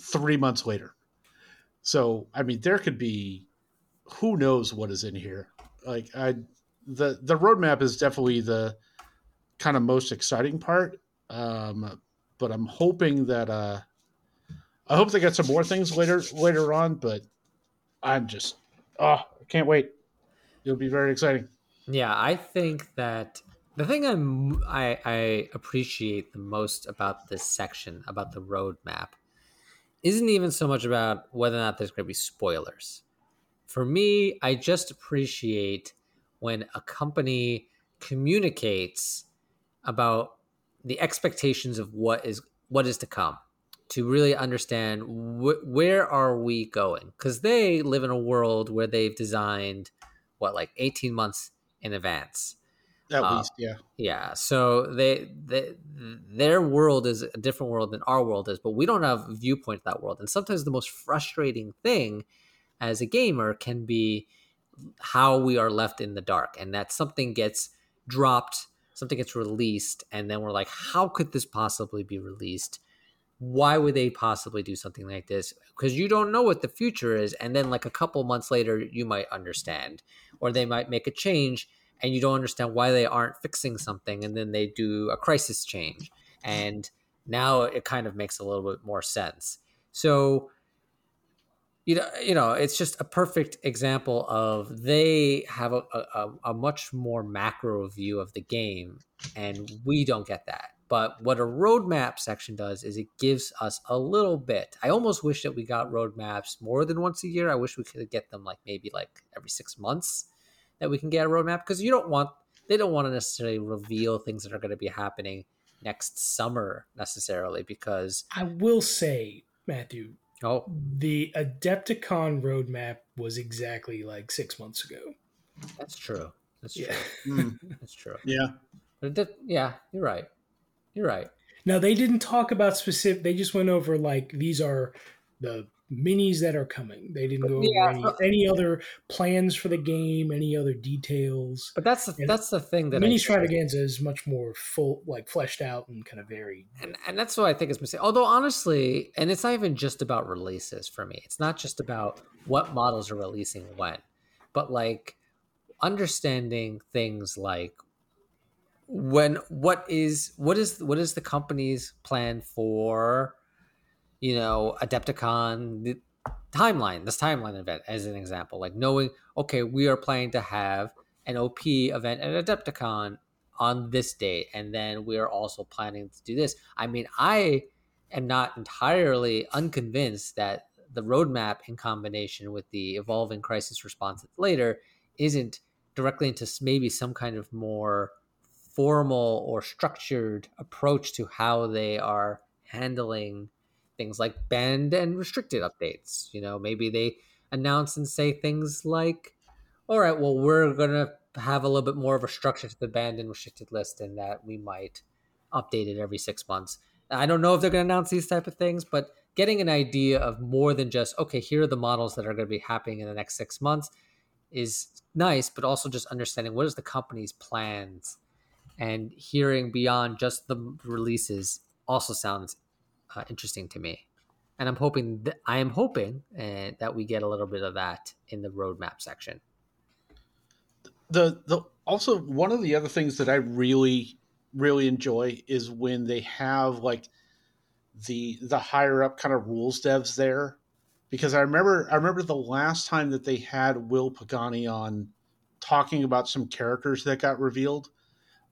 three months later. So I mean, there could be who knows what is in here. Like I, the the roadmap is definitely the kind of most exciting part. Um, but I'm hoping that uh, I hope they get some more things later later on. But I'm just oh, I can't wait. It'll be very exciting. Yeah, I think that the thing I'm, I I appreciate the most about this section about the roadmap isn't even so much about whether or not there's going to be spoilers. For me, I just appreciate when a company communicates about the expectations of what is what is to come to really understand wh- where are we going? Because they live in a world where they've designed what like 18 months in advance. At uh, least yeah. yeah so they, they their world is a different world than our world is but we don't have a viewpoint of that world. And sometimes the most frustrating thing as a gamer can be how we are left in the dark and that something gets dropped something gets released and then we're like how could this possibly be released why would they possibly do something like this? Because you don't know what the future is and then like a couple months later you might understand or they might make a change and you don't understand why they aren't fixing something and then they do a crisis change. And now it kind of makes a little bit more sense. So you know, you know, it's just a perfect example of they have a, a, a, much more macro view of the game, and we don't get that. But what a roadmap section does is it gives us a little bit. I almost wish that we got roadmaps more than once a year. I wish we could get them like maybe like every six months that we can get a roadmap because you don't want they don't want to necessarily reveal things that are going to be happening next summer necessarily because I will say, Matthew, Oh, the Adepticon roadmap was exactly like six months ago. That's true. That's true. Yeah. Mm. That's true. Yeah. But did, yeah, you're right. You're right. Now they didn't talk about specific. They just went over like these are the minis that are coming. They didn't go yeah, over any, any, other plans for the game, any other details. But that's the, and that's the thing that Ministravaganza is much more full, like fleshed out and kind of varied. And and that's what I think is missing. Although honestly, and it's not even just about releases for me. It's not just about what models are releasing when, but like understanding things like when what is what is what is the company's plan for you know, Adepticon the timeline, this timeline event as an example, like knowing, okay, we are planning to have an OP event at Adepticon on this date, and then we are also planning to do this. I mean, I am not entirely unconvinced that the roadmap in combination with the evolving crisis response later isn't directly into maybe some kind of more formal or structured approach to how they are handling things like banned and restricted updates. You know, maybe they announce and say things like, all right, well, we're going to have a little bit more of a structure to the banned and restricted list and that we might update it every six months. I don't know if they're going to announce these type of things, but getting an idea of more than just, okay, here are the models that are going to be happening in the next six months is nice, but also just understanding what is the company's plans and hearing beyond just the releases also sounds uh, interesting to me. And I'm hoping th- I am hoping uh, that we get a little bit of that in the roadmap section. The the also one of the other things that I really really enjoy is when they have like the the higher up kind of rules devs there because I remember I remember the last time that they had Will Pagani on talking about some characters that got revealed.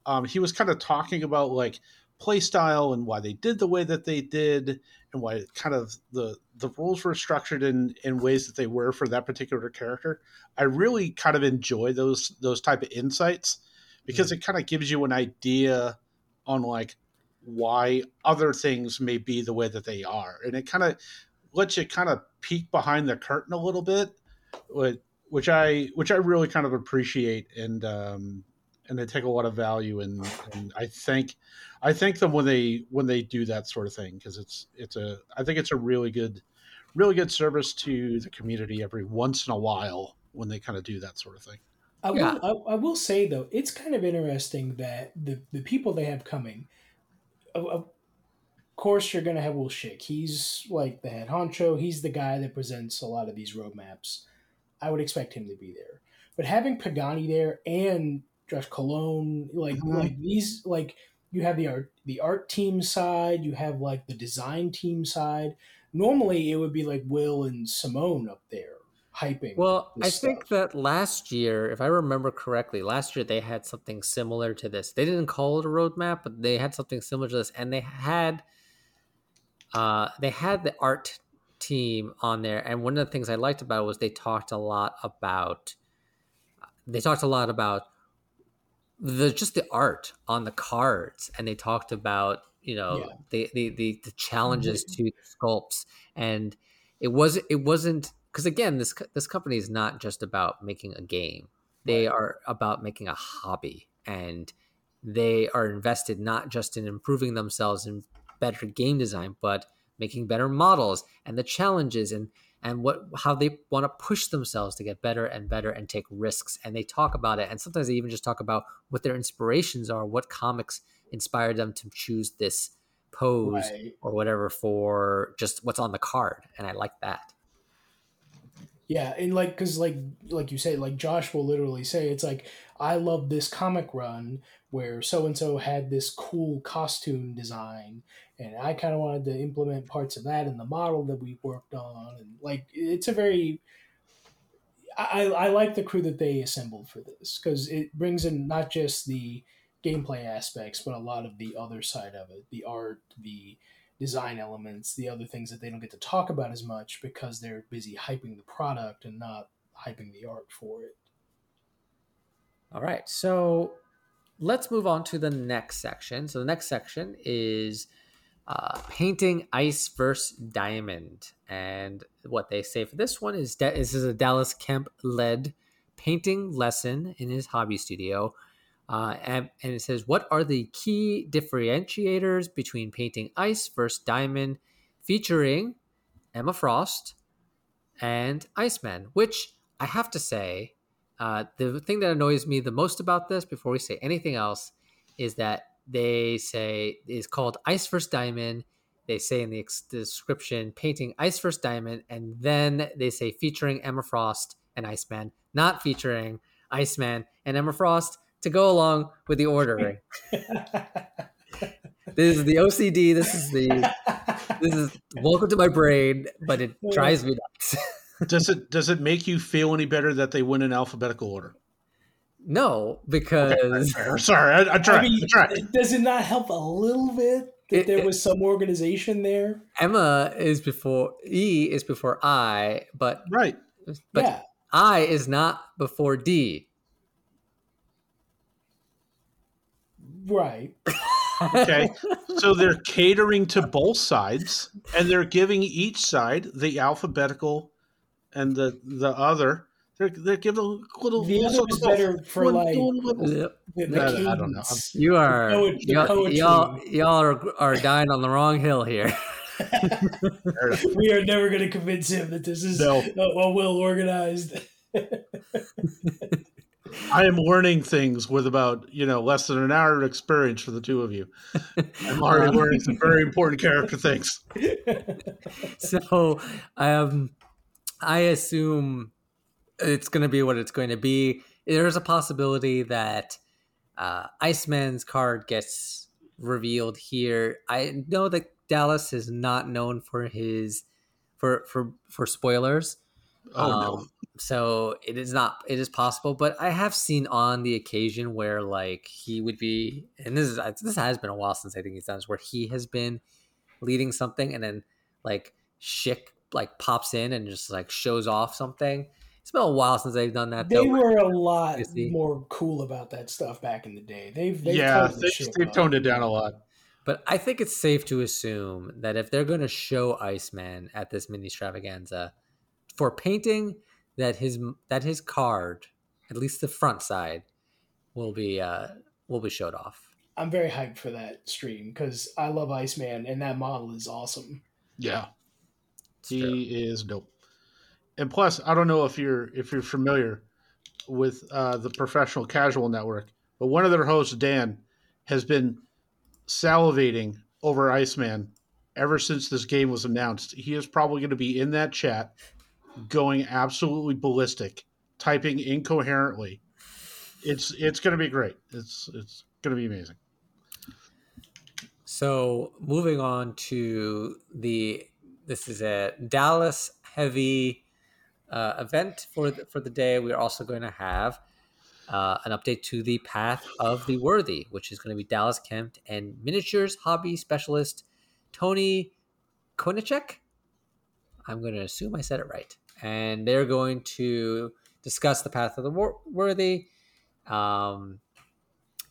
Um, he was kind of talking about like play style and why they did the way that they did and why kind of the the rules were structured in in ways that they were for that particular character i really kind of enjoy those those type of insights because mm-hmm. it kind of gives you an idea on like why other things may be the way that they are and it kind of lets you kind of peek behind the curtain a little bit which i which i really kind of appreciate and um and they take a lot of value in and i think i thank them when they when they do that sort of thing because it's it's a i think it's a really good really good service to the community every once in a while when they kind of do that sort of thing I will, yeah. I, I, will say though, it's kind of interesting that the the people they have coming. Of, of course, you're going to have Will Shick. He's like the head honcho. He's the guy that presents a lot of these roadmaps. I would expect him to be there. But having Pagani there and Josh Colon, like mm-hmm. like these like you have the art the art team side, you have like the design team side. Normally it would be like Will and Simone up there hyping. Well, I stuff. think that last year, if I remember correctly, last year they had something similar to this. They didn't call it a roadmap, but they had something similar to this, and they had uh, they had the art team on there. And one of the things I liked about it was they talked a lot about they talked a lot about the just the art on the cards, and they talked about you know yeah. the, the, the the challenges mm-hmm. to sculpts, and it was it wasn't because again this this company is not just about making a game; they right. are about making a hobby, and they are invested not just in improving themselves in better game design, but making better models and the challenges and and what how they want to push themselves to get better and better and take risks and they talk about it and sometimes they even just talk about what their inspirations are what comics inspired them to choose this pose right. or whatever for just what's on the card and i like that yeah and like because like like you say like josh will literally say it's like i love this comic run where so and so had this cool costume design and I kind of wanted to implement parts of that in the model that we worked on, and like it's a very I, I like the crew that they assembled for this because it brings in not just the gameplay aspects, but a lot of the other side of it, the art, the design elements, the other things that they don't get to talk about as much because they're busy hyping the product and not hyping the art for it. All right, so let's move on to the next section. So the next section is uh, painting ice versus diamond. And what they say for this one is that this is a Dallas Kemp led painting lesson in his hobby studio. Uh, and, and it says, What are the key differentiators between painting ice versus diamond? Featuring Emma Frost and Iceman, which I have to say, uh, the thing that annoys me the most about this, before we say anything else, is that they say is called Ice First Diamond. They say in the ex- description painting Ice First Diamond, and then they say featuring Emma Frost and Iceman, not featuring Iceman and Emma Frost to go along with the ordering. [laughs] this is the OCD. This is the this is welcome to my brain, but it [laughs] drives me nuts. [laughs] does it does it make you feel any better that they went in alphabetical order? No, because okay, sorry, I, I tried. I mean, I tried. Does it not help a little bit that it, there was some organization there? Emma is before E is before I, but right, but yeah. I is not before D. Right. okay, [laughs] so they're catering to both sides, and they're giving each side the alphabetical and the the other they're they're giving a little. The other was better for like the, the I, I, don't know. You are poetry, y'all, y'all, y'all are are dying on the wrong hill here. [laughs] we are never going to convince him that this is no. a, well organized. [laughs] I am learning things with about you know less than an hour of experience for the two of you. I'm already [laughs] learning some very important character things. So, um, I assume it's going to be what it's going to be. There's a possibility that uh, Iceman's card gets revealed here. I know that Dallas is not known for his for for for spoilers, Oh Um, no. So it is not. It is possible, but I have seen on the occasion where like he would be, and this is this has been a while since I think he's done this, where he has been leading something, and then like Shick like pops in and just like shows off something. It's been a while since they've done that. They though. were a lot more cool about that stuff back in the day. They've, they've yeah, toned the they, ship they've up. toned it down a lot. But I think it's safe to assume that if they're going to show Iceman at this Ministravaganza for painting, that his that his card, at least the front side, will be uh will be showed off. I'm very hyped for that stream because I love Iceman and that model is awesome. Yeah, It's true. he is dope. And plus, I don't know if you're if you're familiar with uh, the Professional Casual Network, but one of their hosts, Dan, has been salivating over Iceman ever since this game was announced. He is probably going to be in that chat, going absolutely ballistic, typing incoherently. It's it's going to be great. It's it's going to be amazing. So moving on to the this is a Dallas heavy uh, event for the, for the day. We are also going to have uh, an update to the path of the worthy, which is going to be Dallas Kemp and miniatures hobby specialist Tony Konicek. I'm going to assume I said it right, and they're going to discuss the path of the wor- worthy. Um,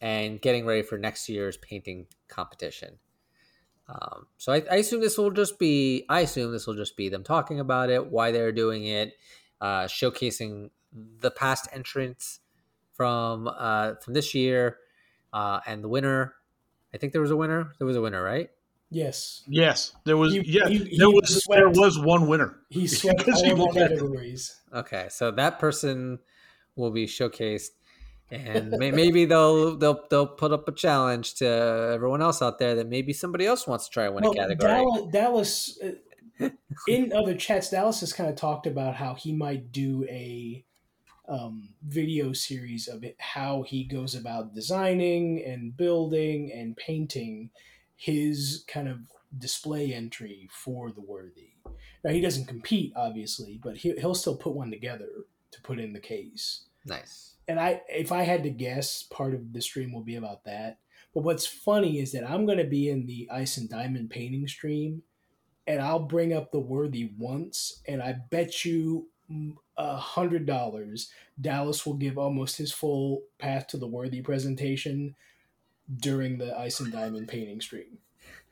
and getting ready for next year's painting competition. Um, so I, I assume this will just be I assume this will just be them talking about it, why they're doing it, uh, showcasing the past entrants from uh, from this year, uh, and the winner. I think there was a winner. There was a winner, right? Yes. Yes, there was. He- yeah, he- there he was. There was one winner. He [laughs] swept Because he all the categories. Okay, so that person will be showcased, and may, maybe they'll they'll they'll put up a challenge to everyone else out there that maybe somebody else wants to try and win Well, a category. Dallas, Dallas uh, in [laughs] other chats, Dallas has kind of talked about how he might do a um, video series of it, how he goes about designing and building and painting his kind of display entry for the worthy. Now he doesn't compete, obviously, but he, he'll still put one together to put in the case Nice. And I if I had to guess, part of the stream will be about that. But what's funny is that I'm going to be in the ice and diamond painting stream, and I'll bring up the worthy once, and I bet you a hundred dollars Dallas will give almost his full path to the worthy presentation during the ice and diamond painting stream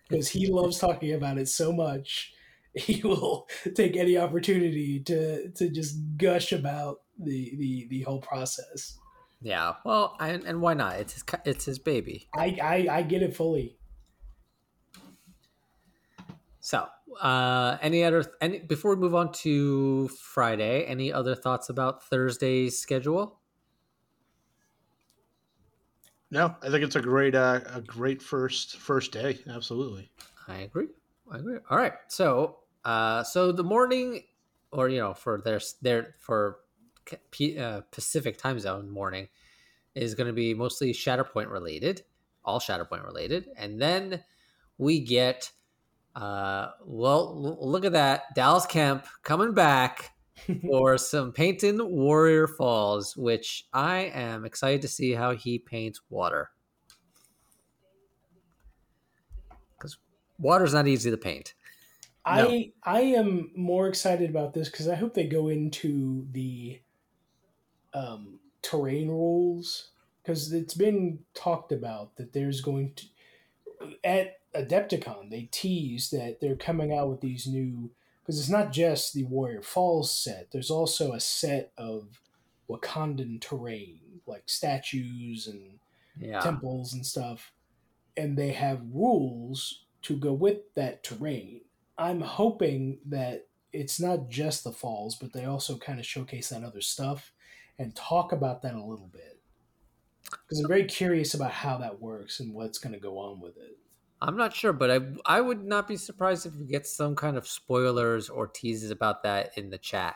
because he loves talking about it so much. [laughs] He will take any opportunity to to just gush about the the the whole process. Yeah. Well, and, and why not? It's his it's his baby. I I, I get it fully. So, uh, any other any before we move on to Friday? Any other thoughts about Thursday's schedule? No, I think it's a great, uh, a great first first day. Absolutely. I agree. I agree. All right. So, uh, so the morning, or you know, for their their for P, uh, Pacific time zone morning is going to be mostly Shatterpoint related, all Shatterpoint related, and then we get, uh, well, look at that, Dallas Kemp coming back [laughs] for some painting Warrior Falls, which I am excited to see how he paints water. Because water's not easy to paint. I I am more excited about this because I hope they go into the um, terrain rules because it's been talked about that there's going to at Adepticon they tease that they're coming out with these new because it's not just the Warrior Falls set. There's also a set of Wakandan terrain like statues and Yeah. temples and stuff, and they have rules to go with that terrain. I'm hoping that it's not just the falls, but they also kind of showcase that other stuff and talk about that a little bit. Because I'm very curious about how that works and what's going to go on with it. I'm not sure, but I I would not be surprised if we get some kind of spoilers or teases about that in the chat.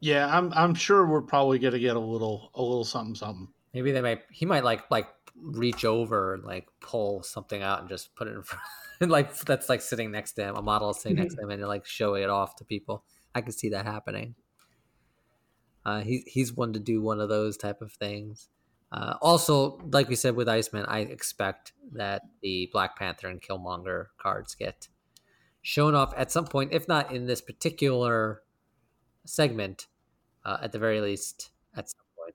Yeah, I'm. I'm sure we're probably going to get a little, a little something, something. Maybe they might he might like like reach over and like pull something out and just put it in front [laughs] and like that's like sitting next to him. A model sitting next [laughs] to him and like show it off to people. I can see that happening. Uh, he he's one to do one of those type of things. Uh, also, like we said with Iceman, I expect that the Black Panther and Killmonger cards get shown off at some point, if not in this particular segment, uh, at the very least at some point.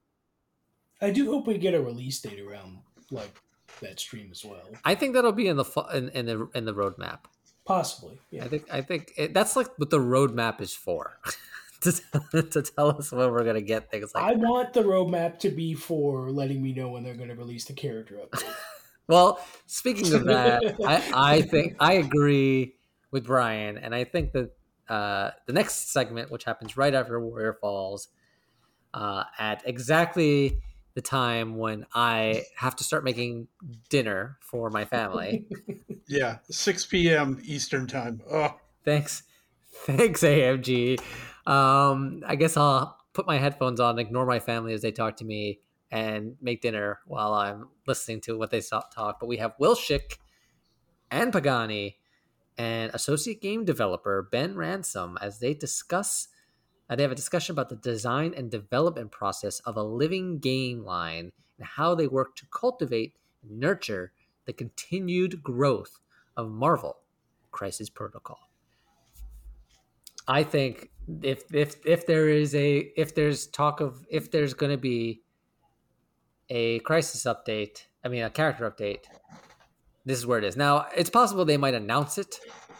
I do hope we get a release date around like that stream as well. I think that'll be in the fu- in, in the in the roadmap. Possibly, yeah. I think I think it, that's like what the roadmap is for. [laughs] [laughs] to, to tell us when we're gonna get things like I that. want the roadmap to be for letting me know when they're going to release the character update. [laughs] Well, speaking of that, I, I [laughs] think I agree with Brian, and I think that uh, the next segment, which happens right after Warrior Falls, uh, at exactly the time when I have to start making dinner for my family. Yeah, 6 p.m. Eastern time. Oh, thanks, thanks, AMG. Um, I guess I'll put my headphones on, ignore my family as they talk to me, and make dinner while I'm listening to what they talk. But we have Will Shick and Pagani and associate game developer Ben Ransom as they discuss. Uh, they have a discussion about the design and development process of a living game line and how they work to cultivate and nurture the continued growth of Marvel Crisis Protocol. I think if if if there is a if there's talk of if there's going to be a crisis update, I mean a character update, this is where it is. Now, it's possible they might announce it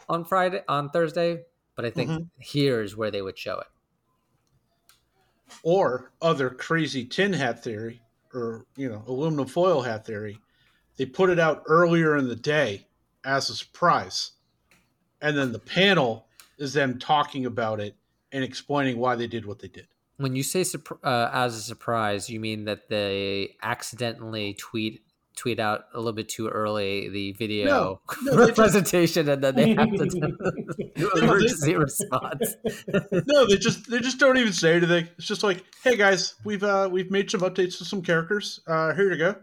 on Friday on Thursday, but I think Mhm. here's where they would show it. or other crazy tin hat theory, or you know, aluminum foil hat theory. They put it out earlier in the day as a surprise, and then the panel is them talking about it and explaining why they did what they did. When you say uh, as a surprise, you mean that they accidentally tweet tweet out a little bit too early the video No, [laughs] no, they just- presentation, and then they [laughs] have to do emergency [laughs] response. no, they just they just don't even say anything. It's just like, hey guys, we've uh we've made some updates to some characters. Uh here you go.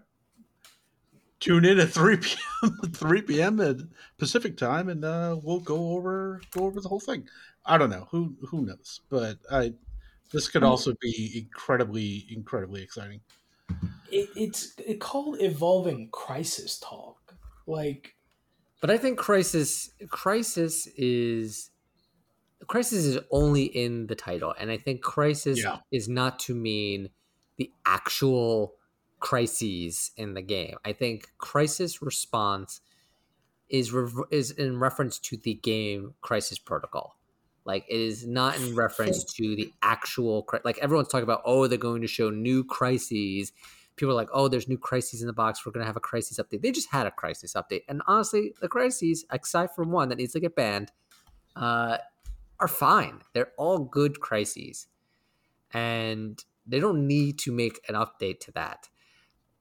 Tune in at three [laughs] p.m. three p.m. at Pacific time, and uh, we'll go over go over the whole thing. I don't know who who knows, but I this could also be incredibly incredibly exciting. it, it's it called evolving crisis talk. Like But I think crisis crisis is crisis is only in the title, and I think crisis Yeah. is not to mean the actual crises in the game. I think crisis response is rev- is in reference to the game Crisis Protocol. Like it is not in reference to the actual cri- like everyone's talking about. Oh, they're going to show new crises. People are like, oh, there's new crises in the box. We're going to have a crisis update. They just had a crisis update, and honestly, the crises, aside from one that needs to get banned, uh, are fine. They're all good crises, and they don't need to make an update to that.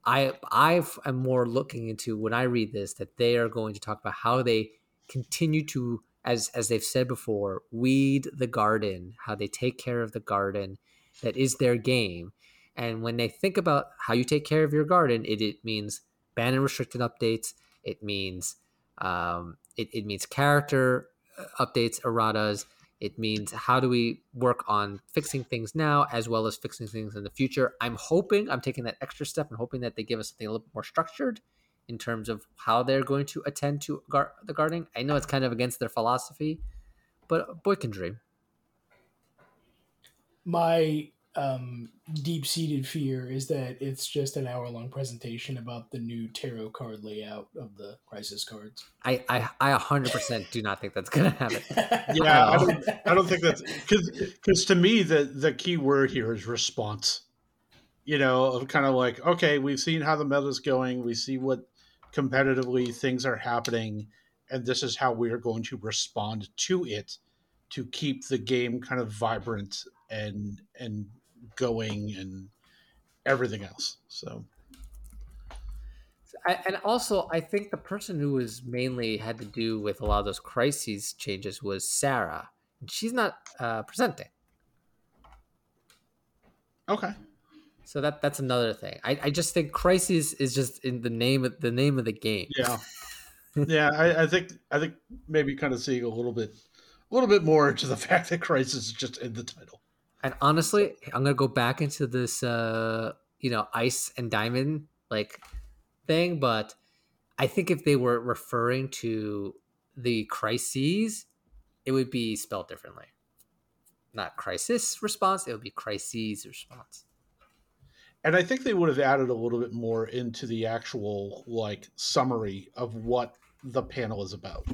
I I am more looking into when I read this that they are going to talk about how they continue to as as they've said before weed the garden, how they take care of the garden that is their game. And when they think about how you take care of your garden, it, it means ban and restricted updates. It means um, it, it means character uh, updates, erratas. It means how do we work on fixing things now as well as fixing things in the future. I'm hoping, I'm taking that extra step and hoping that they give us something a little bit more structured in terms of how they're going to attend to gar- the gardening. I know it's kind of against their philosophy, but boy can dream. my um, deep-seated fear is that it's just an hour-long presentation about the new tarot card layout of the crisis cards. I, I, I 100% do not think that's going to happen. [laughs] Yeah, I don't, I don't think that's because because to me the the key word here is response. You know, of kind of like okay, we've seen how the meta's going, we see what competitively things are happening, and this is how we are going to respond to it to keep the game kind of vibrant and and going and everything else. So I, and also, I think the person who was mainly had to do with a lot of those crises changes was Sarah. And she's not uh, presenting. okay, So that that's another thing. I, I just think crisis is just in the name of the name of the game. yeah, [laughs] yeah. I, I think I think maybe kind of seeing a little bit a little bit more to the [laughs] fact that Crisis is just in the title. And honestly, I'm gonna go back into this, uh, you know, ice and diamond like thing, but I think if they were referring to the crises, it would be spelled differently. Not crisis response; it would be crises response. And I think they would have added a little bit more into the actual like summary of what the panel is about.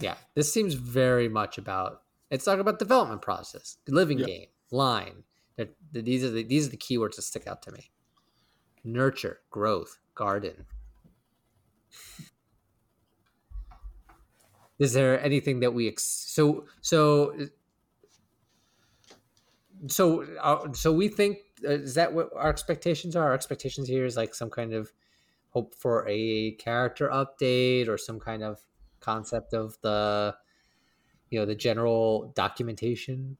Yeah, this seems very much about it's talk about development process, living Yep. game, line. These are the these are the keywords that stick out to me. Nurture, growth, garden. Is there anything that we ex- so so so uh, so we think uh, is that what our expectations are? Our expectations here is like some kind of hope for a character update or some kind of concept of the you know the general documentation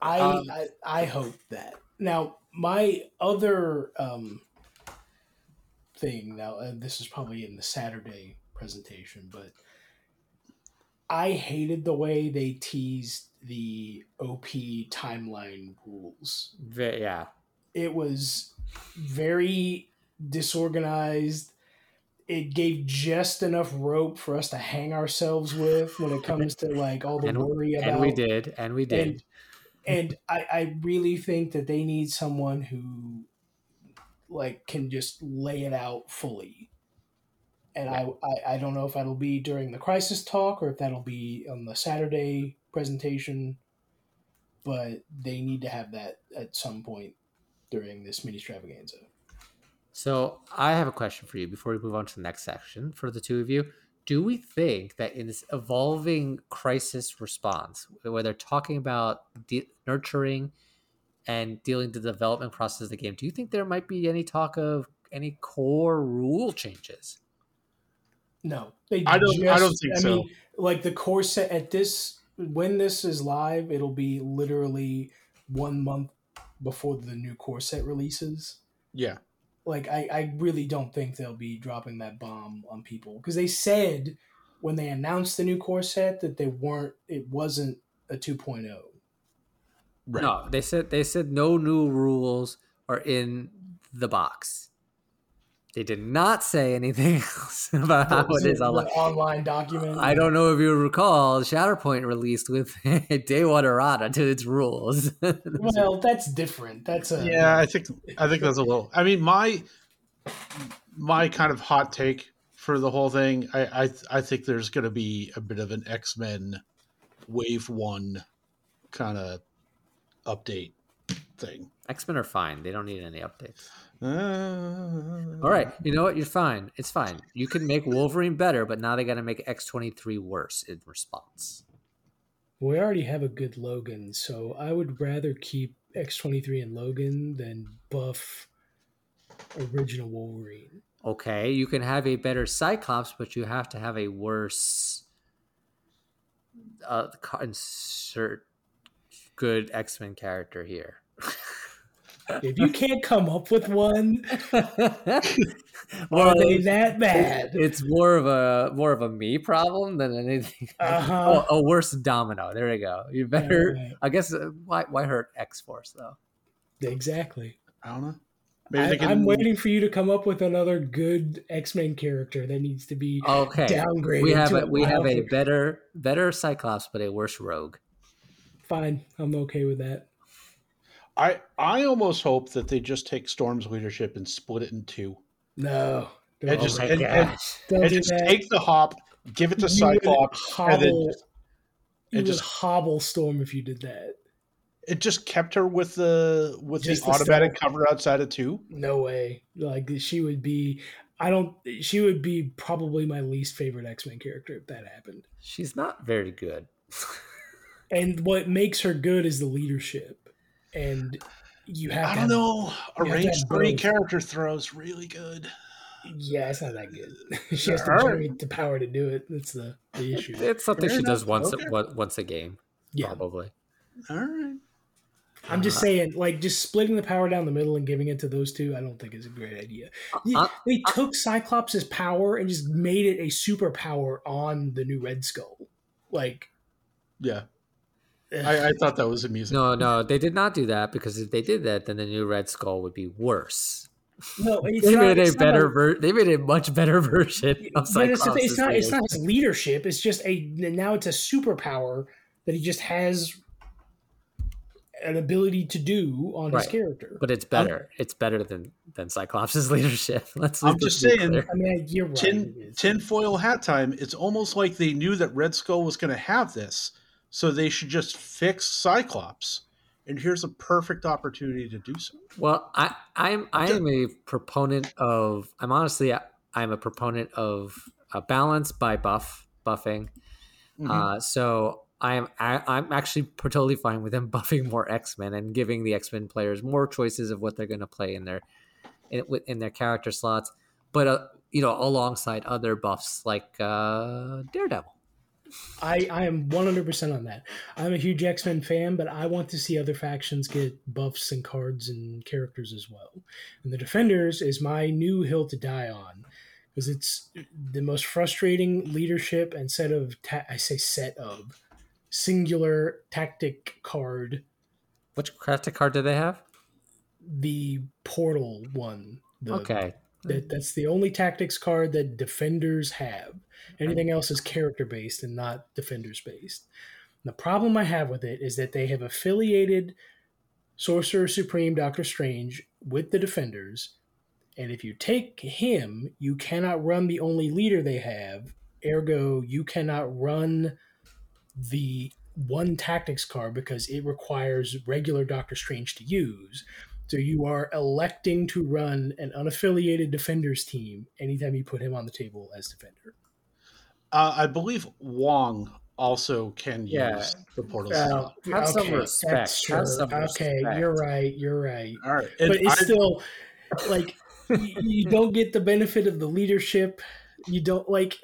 I, Um, I I hope that. Now, my other um, thing now, uh, this is probably in the Saturday presentation, but I hated the way they teased the OP timeline rules. Yeah It was very disorganized. It gave just enough rope for us to hang ourselves with when it comes to like all the and, worry about and we did and we did. and and I, I really think that they need someone who like can just lay it out fully. And I, I i don't know if that'll be during the crisis talk or if that'll be on the saturday presentation but they need to have that at some point during this Ministravaganza So I have a question for you before we move on to the next section for the two of you. Do we think that in this evolving crisis response, where they're talking about de- nurturing and dealing with the development process of the game, do you think there might be any talk of any core rule changes? no they I don't- I don't think so. like the core set at this when this is live it'll be literally one month before the new core set releases Yeah. Like I, I really don't think they'll be dropping that bomb on people because they said when they announced the new core set that they weren't it wasn't a oh. 2.0 Right. No, they said they said no new rules are in the box. They did not say anything [laughs] else about how it is The online. online document I don't know if you recall, Shatterpoint released with [laughs] Day One errata to its rules. [laughs] well that's different that's a Yeah, I think I think that's a little. I mean, my my kind of hot take for the whole thing. I I, I think there's going to be a bit of an X Men Wave One kind of update thing. X Men are fine; they don't need any updates. Uh, All right, you know what? You're fine. It's fine. You can make Wolverine better, but now they got to make X twenty three worse in response. we already have a good logan so i would rather keep x23 and logan than buff original wolverine Okay, you can have a better Cyclops, but you have to have a worse uh, insert good X Men character here. [laughs] if you can't come up with one More [laughs] are they that bad It's more of a more of a me problem than anything. [laughs] Uh-huh. Oh, a worse domino. There we go. You better. Right. I guess uh, why why hurt X Force though? exactly I don't know. Maybe I, can... I'm waiting for you to come up with another good X-Men character that needs to be Okay, downgraded. we have to a, we have a better better Cyclops, but a worse Rogue. fine. I'm okay with that. I I almost hope that they just take Storm's leadership and split it in two, No, And don't, just- oh and- and- and just that. take the hop, give it to You would Cyclops, and then just- you and just- hobble Storm if you did that. it just kept her with the with Just the the automatic stealth. cover outside of two. No way. Like she would be. I don't. She would be probably my least favorite X-Men character if that happened. She's not very good. [laughs] And what makes her good is the leadership. And you have. I don't have- know. A you have to range have three both. character throws really good. Yeah, it's not that good. [laughs] she has to Alright. generate the power to do it. That's the, the issue. It's something Fair she does once Okay. a, once a game, Yeah, probably. All right. I'm just Uh, saying, like, just splitting the power down the middle and giving it to those two, I don't think is a great idea. You- Uh, they took Cyclops' power and just made it a superpower on the new Red Skull. Like, Yeah, ugh. I, I thought that was amusing. No, no, they did not do that because if they did that, then the new Red Skull would be worse. no, [laughs] it's They not, made a it's not better ver- They made a much better [laughs] version of but it's, it's not it's not his leadership. It's just a now it's a superpower that he just has an ability to do on his character. But it's better. it's better than than Cyclops' [laughs] leadership. Let's. I'm just be saying, clear. I mean, you're right. tin it is. tinfoil hat time. It's almost like they knew that Red Skull was going to have this, so they should just fix Cyclops. And here's a perfect opportunity to do so. Well, I, I'm I am a proponent of. I'm honestly I'm a proponent of a balance by buff buffing. Mhm. Uh, so I'm I, I'm actually totally fine with them [laughs] buffing more X Men and giving the X Men players more choices of what they're going to play in their in, in their character slots, but uh, you know alongside other buffs like uh, Daredevil. I, I am 100% on that. I'm a huge X Men fan, but I want to see other factions get buffs and cards and characters as well. And the Defenders is my new hill to die on because it's the most frustrating leadership and set of, ta- I say set of, singular tactic card, Which crafted card do they have? the portal one. The, Okay, That, that's the only tactics card that defenders have. Anything else is character based and not defenders based. The problem I have with it is that they have affiliated Sorcerer Supreme Doctor Strange with the defenders. And if you take him, you cannot run the only leader they have. Ergo, you cannot run the one tactics card because it requires regular Doctor Strange to use. So you are electing to run an unaffiliated defenders team anytime you put him on the table as defender. Uh, I believe Wong also can Yeah. use the portal. Uh, slot. Have some respect. that's Have some okay, respect. you're right. You're right. All right, but And it's I- still like you, you don't get the benefit of the leadership. You don't like.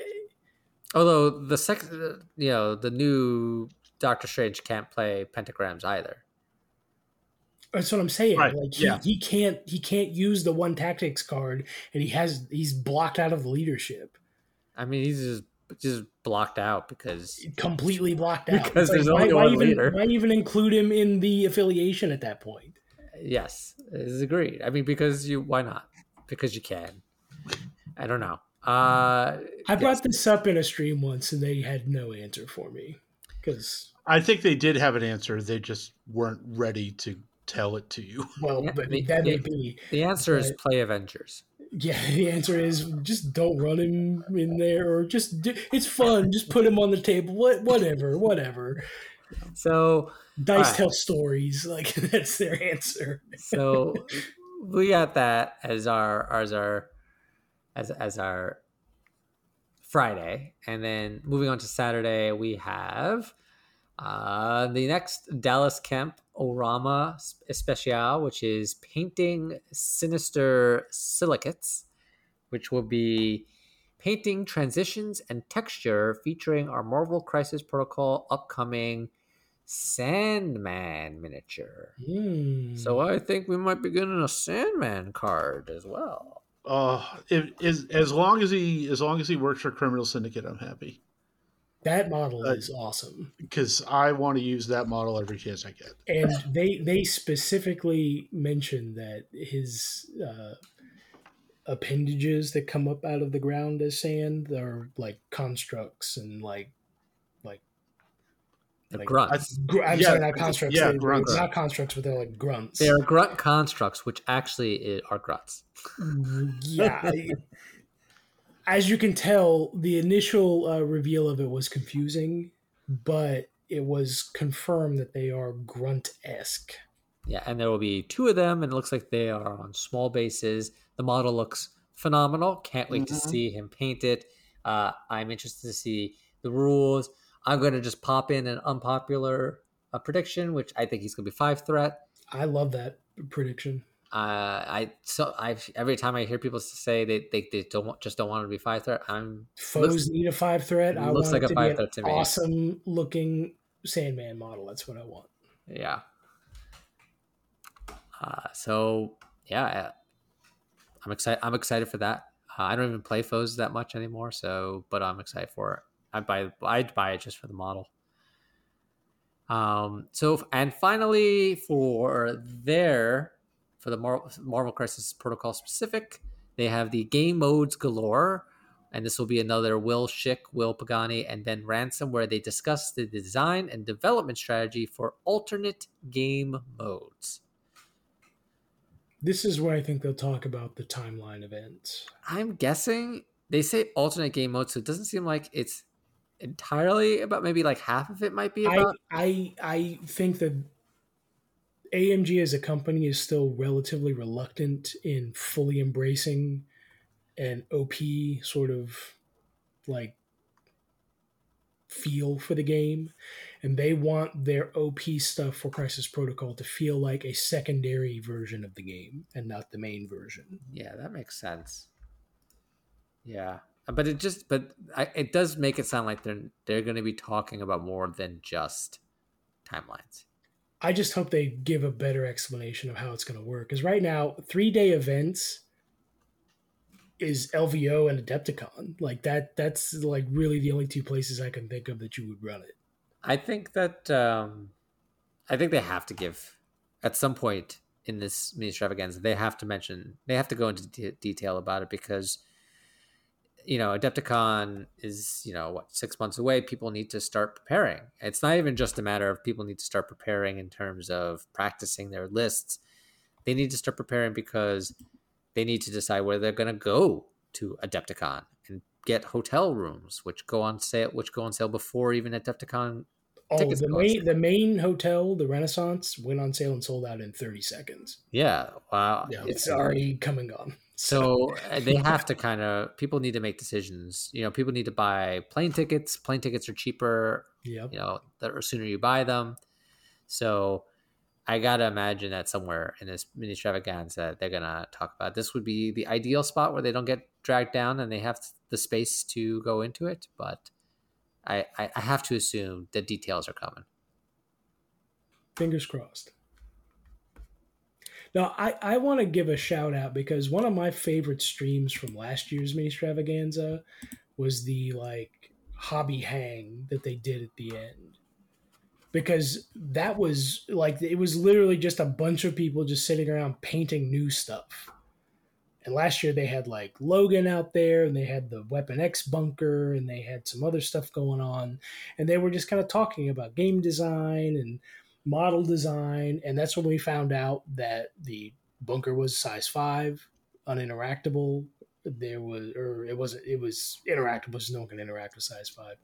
although the second you know the new Doctor Strange can't play pentagrams either. That's what I'm saying. Right, Like he, yeah. he can't he can't use the one tactics card, and he has he's blocked out of the leadership. I mean, he's just just blocked out because completely blocked out. Because It's there's why, only why one even, leader. Why even include him in the affiliation at that point? yes, is agreed. I mean, because you why not? Because you can. I don't know. Uh, I brought this up in a stream once, and they had no answer for me because, I think they did have an answer. They just weren't ready to tell it to you. [laughs] well, Yeah, but the- that may be. the answer is play Avengers. Yeah, [laughs] the answer is just don't run him in there, or just do, it's fun. Just put him on the table. What, whatever, whatever. So Dice Alright. tell stories. [laughs] Like that's their answer. so we got that as our as our as as our Friday, and then moving on to Saturday, we have uh, the next Dallas Kemp Orama Especial, which is painting sinister silicates, which will be painting transitions and texture featuring our Marvel Crisis Protocol upcoming Sandman miniature. Hmm. So I think we might be getting a Sandman card as well. Uh, if, is, as long as he as long as he works for Criminal Syndicate, I'm happy that model Uh, is awesome. because I want to use that model every chance I get. and they they specifically mentioned that his uh, appendages that come up out of the ground as sand are like constructs and like like The Like, grunts. gr- I'm Yeah, sorry, not constructs. yeah, they're, grunts. Not constructs, but they're like grunts. they are grunt constructs, which actually are grunts. yeah. I- As you can tell, the initial uh, reveal of it was confusing, but it was confirmed that they are grunt esque. Yeah, and there will be two of them, and it looks like they are on small bases. The model looks phenomenal. Can't wait to Mhm. see him paint it. Uh, I'm interested to see the rules. I'm going to just pop in an unpopular uh, prediction, which I think he's going to be five threat. I love that prediction. Uh, I so I every time I hear people say they they, they don't want, just don't want to be five threat. I'm Foes Looks- need a five threat. I looks want like a five threat to me. awesome looking Sandman model. That's what I want. yeah. Uh, so yeah, I'm excited. I'm excited for that. Uh, I don't even play foes that much anymore, so but I'm excited for it. I buy I'd buy it just for the model. Um. So and finally for their for the Marvel, Marvel Crisis Protocol specific, they have the game modes galore, and this will be another Will Shick, Will Pagani, and Ben Ransom, where they discuss the design and development strategy for alternate game modes. This is where I think they'll talk about the timeline events. I'm guessing they say alternate game mode, so it doesn't seem like it's entirely about. Maybe like half of it might be about. I I, I think that AMG as a company is still relatively reluctant in fully embracing an OP sort of like feel for the game. And they want their op stuff for crisis protocol to feel like a secondary version of the game and not the main version. Yeah that makes sense. Yeah. Uh, but it just but I, it does make it sound like they're they're going to be talking about more than just timelines i just hope they give a better explanation of how it's going to work because right now three day events is LVO and Adepticon. Like that that's like really the only two places I can think of that you would run it. I think that um I think they have to give at some point in this Ministravaganza they have to mention they have to go into de- detail about it because you know adepticon is you know what six months away people need to start preparing it's not even just a matter of people need to start preparing in terms of practicing their lists they need to start preparing because they need to decide where they're going to go to Adepticon and get hotel rooms, which go on sale, which go on sale before even Adepticon. Oh, the main the main hotel, the Renaissance, went on sale and sold out in thirty seconds. Yeah, wow, yeah, it's already come and gone. So uh, they have to kind of people need to make decisions. You know, people need to buy plane tickets. Plane tickets are cheaper. Yeah, you know, the sooner you buy them. So I gotta imagine that somewhere in this Ministravaganza they're gonna talk about this would be the ideal spot where they don't get dragged down and they have the space to go into it. But I I, I have to assume the details are coming. Fingers crossed. Now I I want to give a shout out because one of my favorite streams from last year's Ministravaganza was the like hobby hang that they did at the end because that was like it was literally just a bunch of people just sitting around painting new stuff. And last year they had like Logan out there and they had the Weapon X bunker and they had some other stuff going on and they were just kind of talking about game design and model design and that's when we found out that the bunker was size 5 uninteractable there was or it wasn't it was interactable so no one can interact with size 5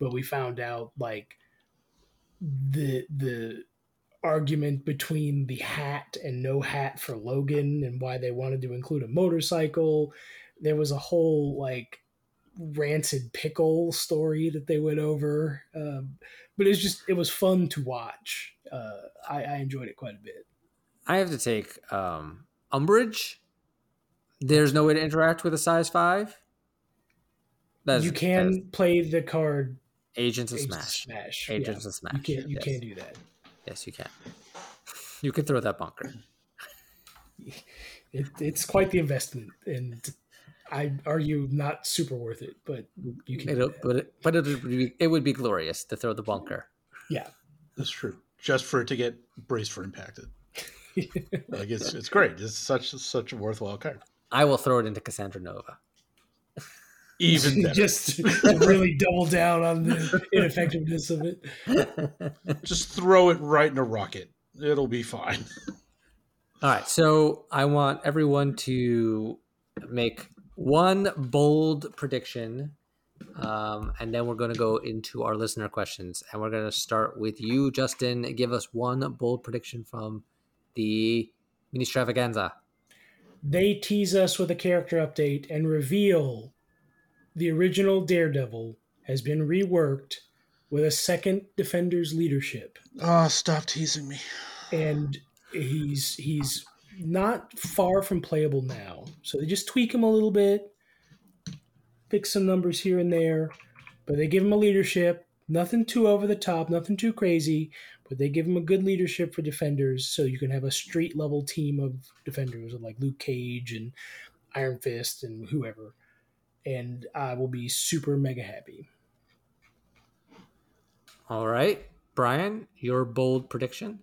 but we found out like the the argument between the hat and no hat for Logan and why they wanted to include a motorcycle. There was a whole like rancid pickle story that they went over, um, but it's just it was fun to watch. Uh, I, I, enjoyed it quite a bit. I have to take um, umbrage. There's no way to interact with a size five. That's, you can play the card Agents of Smash. Smash. Agents yeah. of Smash. You can't. You yes. can't do that. Yes, you can. You can throw that bunker. [laughs] It, it's quite the investment, and I argue not super worth it, but you can. It'll, but it, but it would, be, it would be glorious to throw the bunker. Yeah, that's true. Just for it to get braced for impacted. [laughs] like it's it's great. It's such such a worthwhile card. I will throw it into Cassandra Nova even [laughs] better. just to really double down on the ineffectiveness of it. [laughs] Just throw it right in a rocket. It'll be fine. All right. So I want everyone to make one bold prediction. Um, and then we're going to go into our listener questions. And we're going to start with you, Justin. Give us one bold prediction from the Ministravaganza. They tease us with a character update and reveal the original Daredevil has been reworked with a second Defender's leadership. Oh, stop teasing me. And he's he's not far from playable now. So they just tweak him a little bit, fix some numbers here and there, but they give him a leadership. Nothing too over the top, nothing too crazy, but they give him a good leadership for defenders, so you can have a street level team of defenders like Luke Cage and Iron Fist and whoever, and I will be super mega happy. All right, Brian, your bold prediction.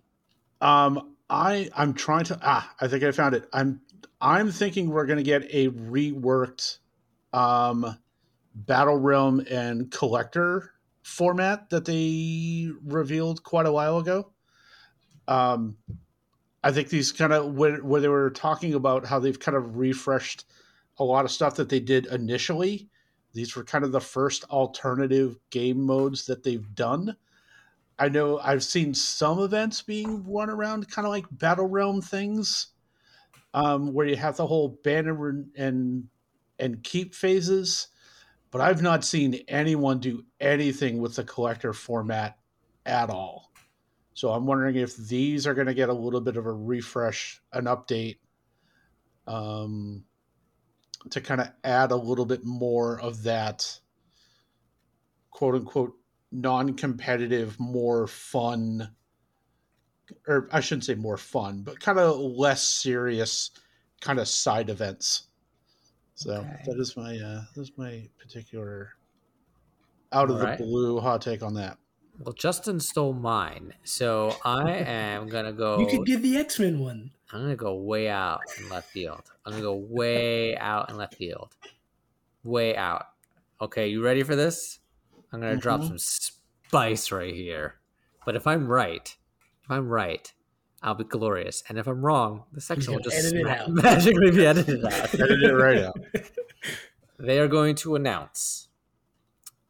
Um, I I'm trying to ah I think I found it. I'm I'm thinking we're gonna get a reworked um battle realm and collector format that they revealed quite a while ago. Um, I think these kind of where, where they were talking about how they've kind of refreshed a lot of stuff that they did initially. These were kind of the first alternative game modes that they've done. I know I've seen some events being run around kind of like battle realm things, um, where you have the whole banner and and keep phases, but I've not seen anyone do anything with the collector format at all. So I'm wondering if these are going to get a little bit of a refresh, an update, um, to kind of add a little bit more of that quote unquote non competitive, more fun, or I shouldn't say more fun, but kind of less serious kind of side events. So okay. that is my uh, that is my particular out of All the right. blue hot take on that. Well, Justin stole mine, so I [laughs] am gonna go. You could give the X Men one. I'm gonna go way out in left field. I'm gonna go way out in left field, way out. Okay, you ready for this? I'm gonna mm-hmm. drop some spice right here. But if I'm right, if I'm right, I'll be glorious. And if I'm wrong, the section will [laughs] just [laughs] magically be edited out. [laughs] edit it right out. They are going to announce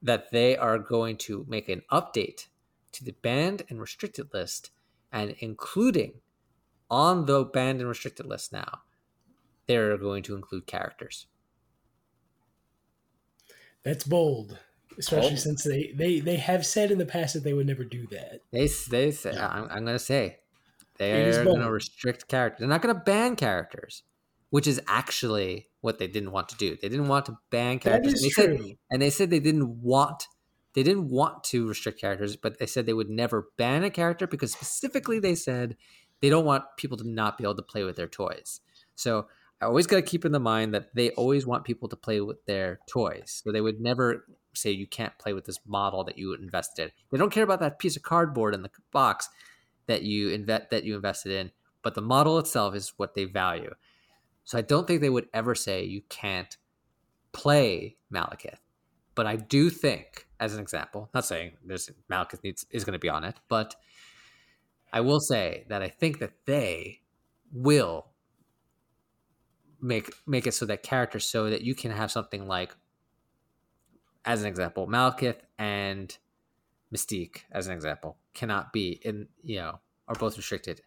that they are going to make an update to the banned and restricted list, and including on the banned and restricted list now, they're going to include characters. That's bold, especially oh. since they, they they have said in the past that they would never do that. They they say I'm, I'm going to say they're going to restrict characters. They're not going to ban characters, which is actually what they didn't want to do. They didn't want to ban characters. That is they true. Said, and they said they didn't want they didn't want to restrict characters, but they said they would never ban a character because specifically they said they don't want people to not be able to play with their toys. So I always got to keep in the mind that they always want people to play with their toys. So they would never say you can't play with this model that you invested. They don't care about that piece of cardboard in the box that you invest that you invested in, but the model itself is what they value. So I don't think they would ever say you can't play Malekith. But I do think, as an example, not saying this Malekith needs is going to be on it, but I will say that I think that they will make make it so that characters so that you can have something like as an example, Malekith and Mystique, as an example, cannot be in you know are both restricted,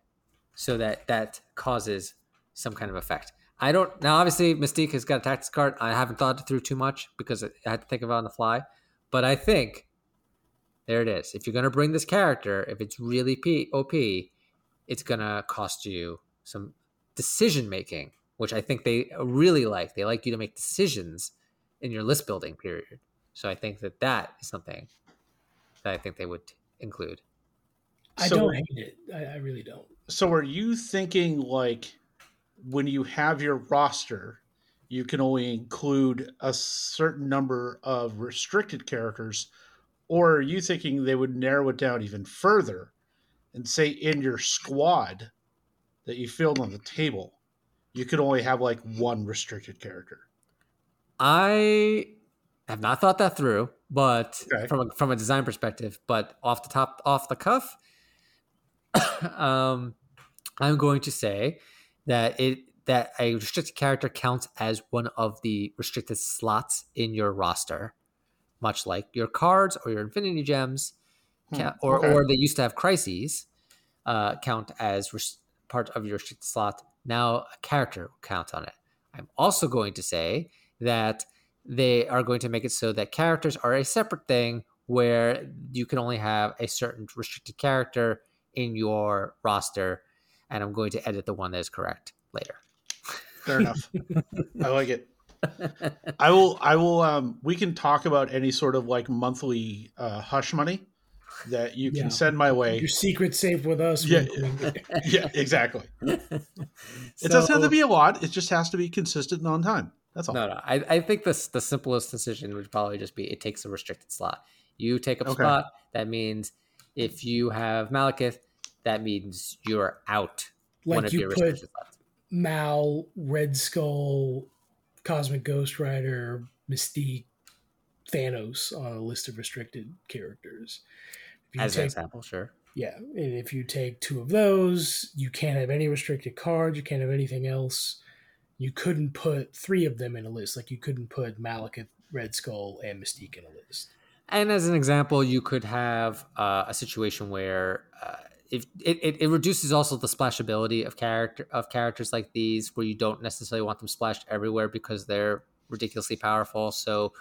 so that that causes some kind of effect. I don't now. Obviously, Mystique has got a tactics card. I haven't thought through too much because I had to think about on the fly. But I think there it is. If you're going to bring this character, if it's really P- OP, it's going to cost you some decision making, which I think they really like. They like you to make decisions in your list building period. So I think that that is something that I think they would include. I so, don't hate it. I, I really don't. So are you thinking like when you have your roster, you can only include a certain number of restricted characters, or are you thinking they would narrow it down even further and say in your squad that you filled on the table, you could only have like one restricted character? I have not thought that through, but okay. from a, from a design perspective, but off the top, off the cuff, [coughs] um, I'm going to say that it that a restricted character counts as one of the restricted slots in your roster, much like your cards or your Infinity Gems, hmm, or okay. or they used to have crises uh, count as res- part of your restricted slot. Now a character will count on it. I'm also going to say that they are going to make it so that characters are a separate thing where you can only have a certain restricted character in your roster and I'm going to edit the one that is correct later. Fair enough. [laughs] I like it. I will. I will. Um, we can talk about any sort of like monthly uh, hush money that you can Yeah. send my way. Your secret safe with us. Yeah. wink, wink. [laughs] yeah, exactly. [laughs] It doesn't have to be a lot. It just has to be consistent and on time. That's all. No, no. I, I think this the simplest decision would probably just be it takes a restricted slot. You take up Okay. spot. That means if you have Malekith, that means you're out one Like of you your put restricted slots. Mal, Red Skull, Cosmic Ghost Rider, Mystique, Thanos on a list of restricted characters. As an example, sure. yeah, if you take two of those, you can't have any restricted cards. You can't have anything else. You couldn't put three of them in a list. Like you couldn't put Malekith, Red Skull, and Mystique in a list. And as an example, you could have uh, a situation where uh, if it, it, it reduces also the splashability of character of characters like these, where you don't necessarily want them splashed everywhere because they're ridiculously powerful. So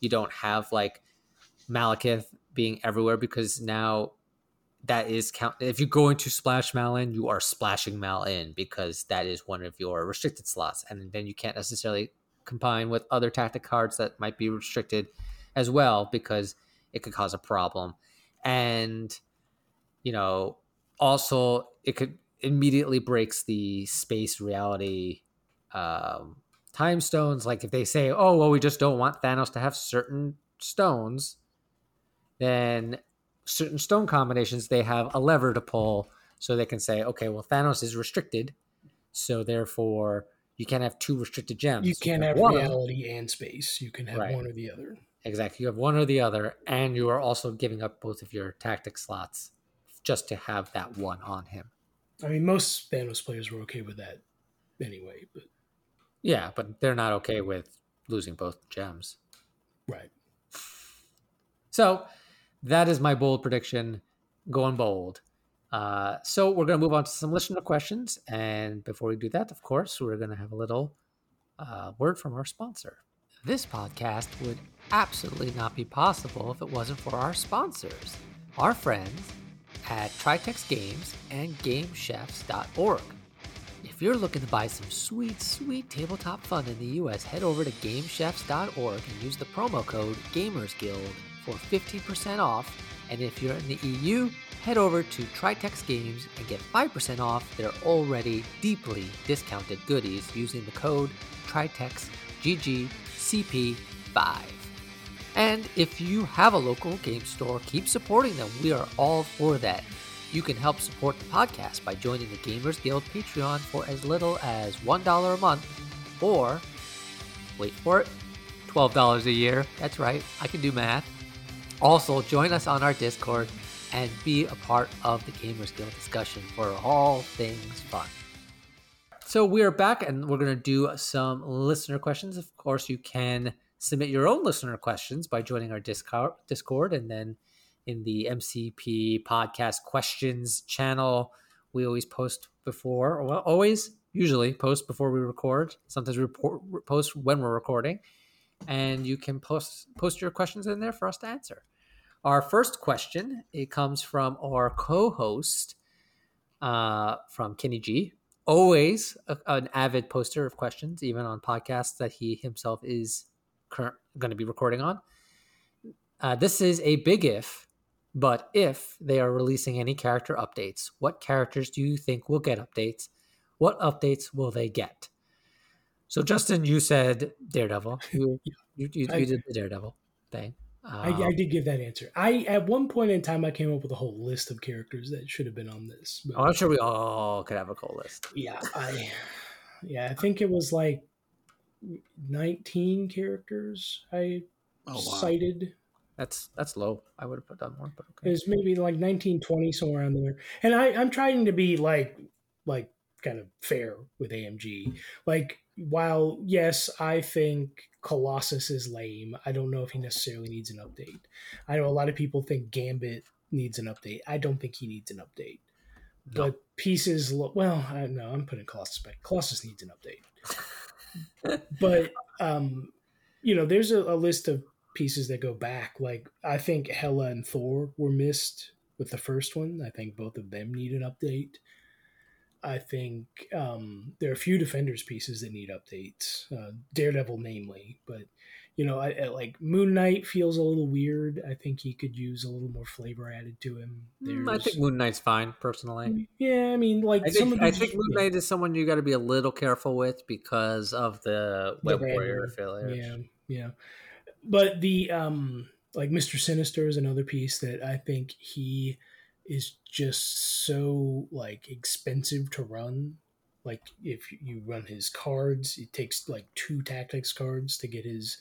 you don't have like Malekith being everywhere because now that is count. If you're going to splash Mal in, you are splashing Mal in because that is one of your restricted slots, and then you can't necessarily combine with other tactic cards that might be restricted as well because it could cause a problem. And you know, also it could immediately breaks the space reality um, time stones. Like if they say, "Oh, well, we just don't want Thanos to have certain stones," then certain stone combinations they have a lever to pull, so they can say, "Okay, well, Thanos is restricted, so therefore." You can't have two restricted gems. You can't have One- reality and space. You can have Right. one or the other. Exactly. You have one or the other, and you are also giving up both of your tactic slots just to have that one on him. I mean, most Thanos players were okay with that anyway. But Yeah, but they're not okay with losing both gems. right. So that is my bold prediction, going bold. Uh, so we're going to move on to some listener questions. And before we do that, of course, we're going to have a little uh, word from our sponsor. This podcast would absolutely not be possible if it wasn't for our sponsors, our friends at Tritex Games and GameChefs.org. If you're looking to buy some sweet, sweet tabletop fun in the US, head over to GameChefs.org and use the promo code GamersGuild for 50% off. And if you're in the EU, head over to Tritex Games and get 5% off their already deeply discounted goodies using the code TritexGGCP5. And if you have a local game store, keep supporting them. We are all for that. You can help support the podcast by joining the Gamers Guild Patreon for as little as $1 a month or, wait for it, $12 a year. That's right, I can do math. Also, join us on our Discord and be a part of the Gamers Guild discussion for all things fun. So we are back and we're going to do some listener questions. Of course, you can submit your own listener questions by joining our Discord, Discord and then in the MCP podcast questions channel, we always post before, well, always, usually post before we record. Sometimes we report, post when we're recording, and you can post post your questions in there for us to answer. Our first question it comes from our co-host uh, from Kenny G. Always a, an avid poster of questions, even on podcasts that he himself is going to be recording on. Uh, this is a big if, but if they are releasing any character updates, what characters do you think will get updates? What updates will they get? So, Justin, you said Daredevil. [laughs] You you, you, I- you did the Daredevil thing. I, Um, I did give that answer. I at one point in time I came up with a whole list of characters that should have been on this. But oh, I'm sure we all could have a cool list. yeah, I yeah, I think it was like 19 characters I Oh, wow. cited. That's that's low. I would have put done more, but okay. was maybe like 1920 somewhere around there. And I I'm trying to be like like kind of fair with AMG. Like while yes, I think Colossus is lame. I don't know if he necessarily needs an update. I know a lot of people think Gambit needs an update. I don't think he needs an update. No. But pieces, lo- well, I know I'm putting Colossus back. Colossus needs an update. [laughs] but um, you know, there's a, a list of pieces that go back. Like I think Hela and Thor were missed with the first one. I think both of them need an update. I think um, there are a few defenders pieces that need updates. Uh, Daredevil, namely, but you know, I, I, like Moon Knight feels a little weird. I think he could use a little more flavor added to him. Mm, I think Moon Knight's fine personally. Yeah, I mean, like I think, I think Moon Knight is someone you got to be a little careful with because of the Web the Warrior affiliate. Yeah, yeah. But the um, like Mister Sinister is another piece that I think he is just so like expensive to run like if you run his cards it takes like two tactics cards to get his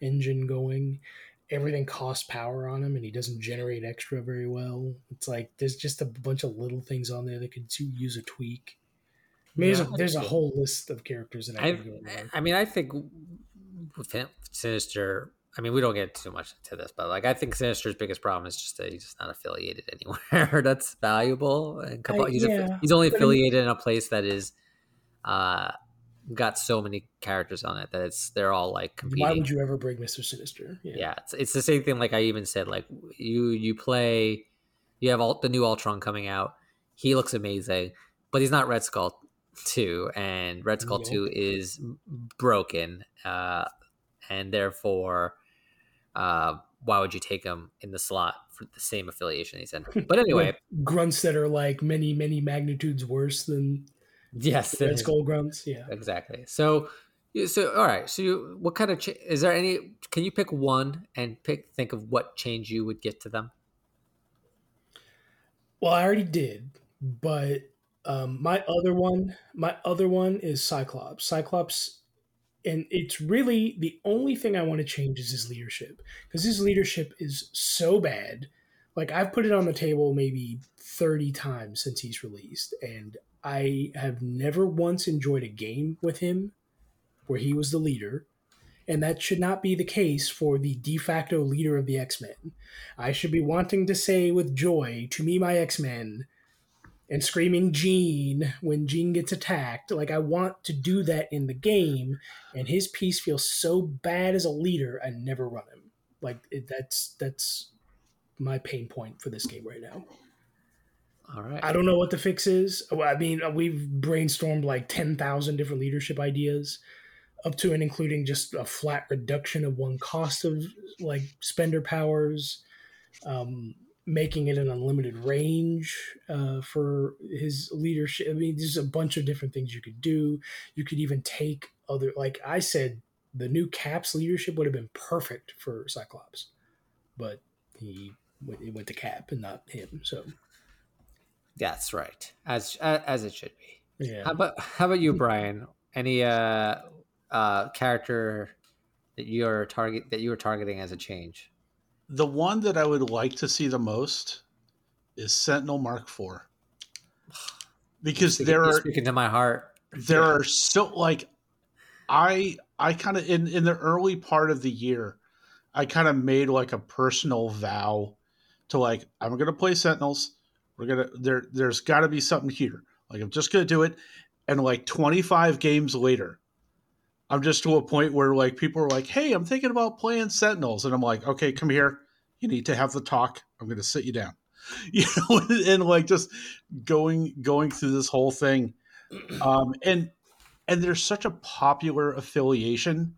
engine going. Everything costs power on him, and he doesn't generate extra very well. It's like there's just a bunch of little things on there that could use a tweak. I mean, yeah, there's, a, there's a whole list of characters that I, I, I mean, I think Sinister, I mean, we don't get too much into this, but like, I think Sinister's biggest problem is just that he's just not affiliated [laughs] anywhere that's valuable. And he's, yeah, he's only affiliated in a place that is uh, got so many characters on it that it's they're all like competing. Why would you ever bring Mister Sinister? Yeah, yeah it's, it's the same thing. Like I even said, like you you play, you have all the new Ultron coming out. He looks amazing, but he's not Red Skull two, and Red Skull two is broken, uh, and therefore, uh, why would you take him in the slot for the same affiliation he's in? But anyway, [laughs] grunts that are like many many magnitudes worse than Yes, Red Skull grunts. Yeah, exactly. So, so all right. So, you, what kind of ch- is there any? Can you pick one and pick think of what change you would get to them? Well, I already did, but um, my other one, my other one is Cyclops. Cyclops, and it's really the only thing I want to change is his leadership because his leadership is so bad. Like I've put it on the table maybe thirty times since he's released, and I have never once enjoyed a game with him where he was the leader. And that should not be the case for the de facto leader of the X Men. I should be wanting to say with joy, to me, my X Men, and screaming Jean when Jean gets attacked. Like, I want to do that in the game. And his piece feels so bad as a leader, I never run him. Like, it, that's, that's my pain point for this game right now. All right. I don't know what the fix is. I mean, we've brainstormed like 10,000 different leadership ideas up to and including just a flat reduction of one cost of like spender powers, um, making it an unlimited range uh, for his leadership. I mean, there's a bunch of different things you could do. You could even take other, like I said, the new Caps leadership would have been perfect for Cyclops, but he it went to Cap and not him. So that's right, as as it should be. Yeah. How about how about you, Brian? Any uh, uh, character that you're target that you were targeting as a change? The one that I would like to see the most is Sentinel Mark IV, because speaking, there are speaking to my heart. [laughs] There yeah. are so like I I kind of in in the early part of the year, I kind of made like a personal vow to like I'm going to play Sentinels we're gonna there. There's got to be something here. Like I'm just gonna do it, and like 25 games later, I'm just to a point where like people are like, "Hey, I'm thinking about playing Sentinels," and I'm like, "Okay, come here. You need to have the talk. I'm gonna sit you down." [laughs] You know, and like just going going through this whole thing, um, and and there's such a popular affiliation.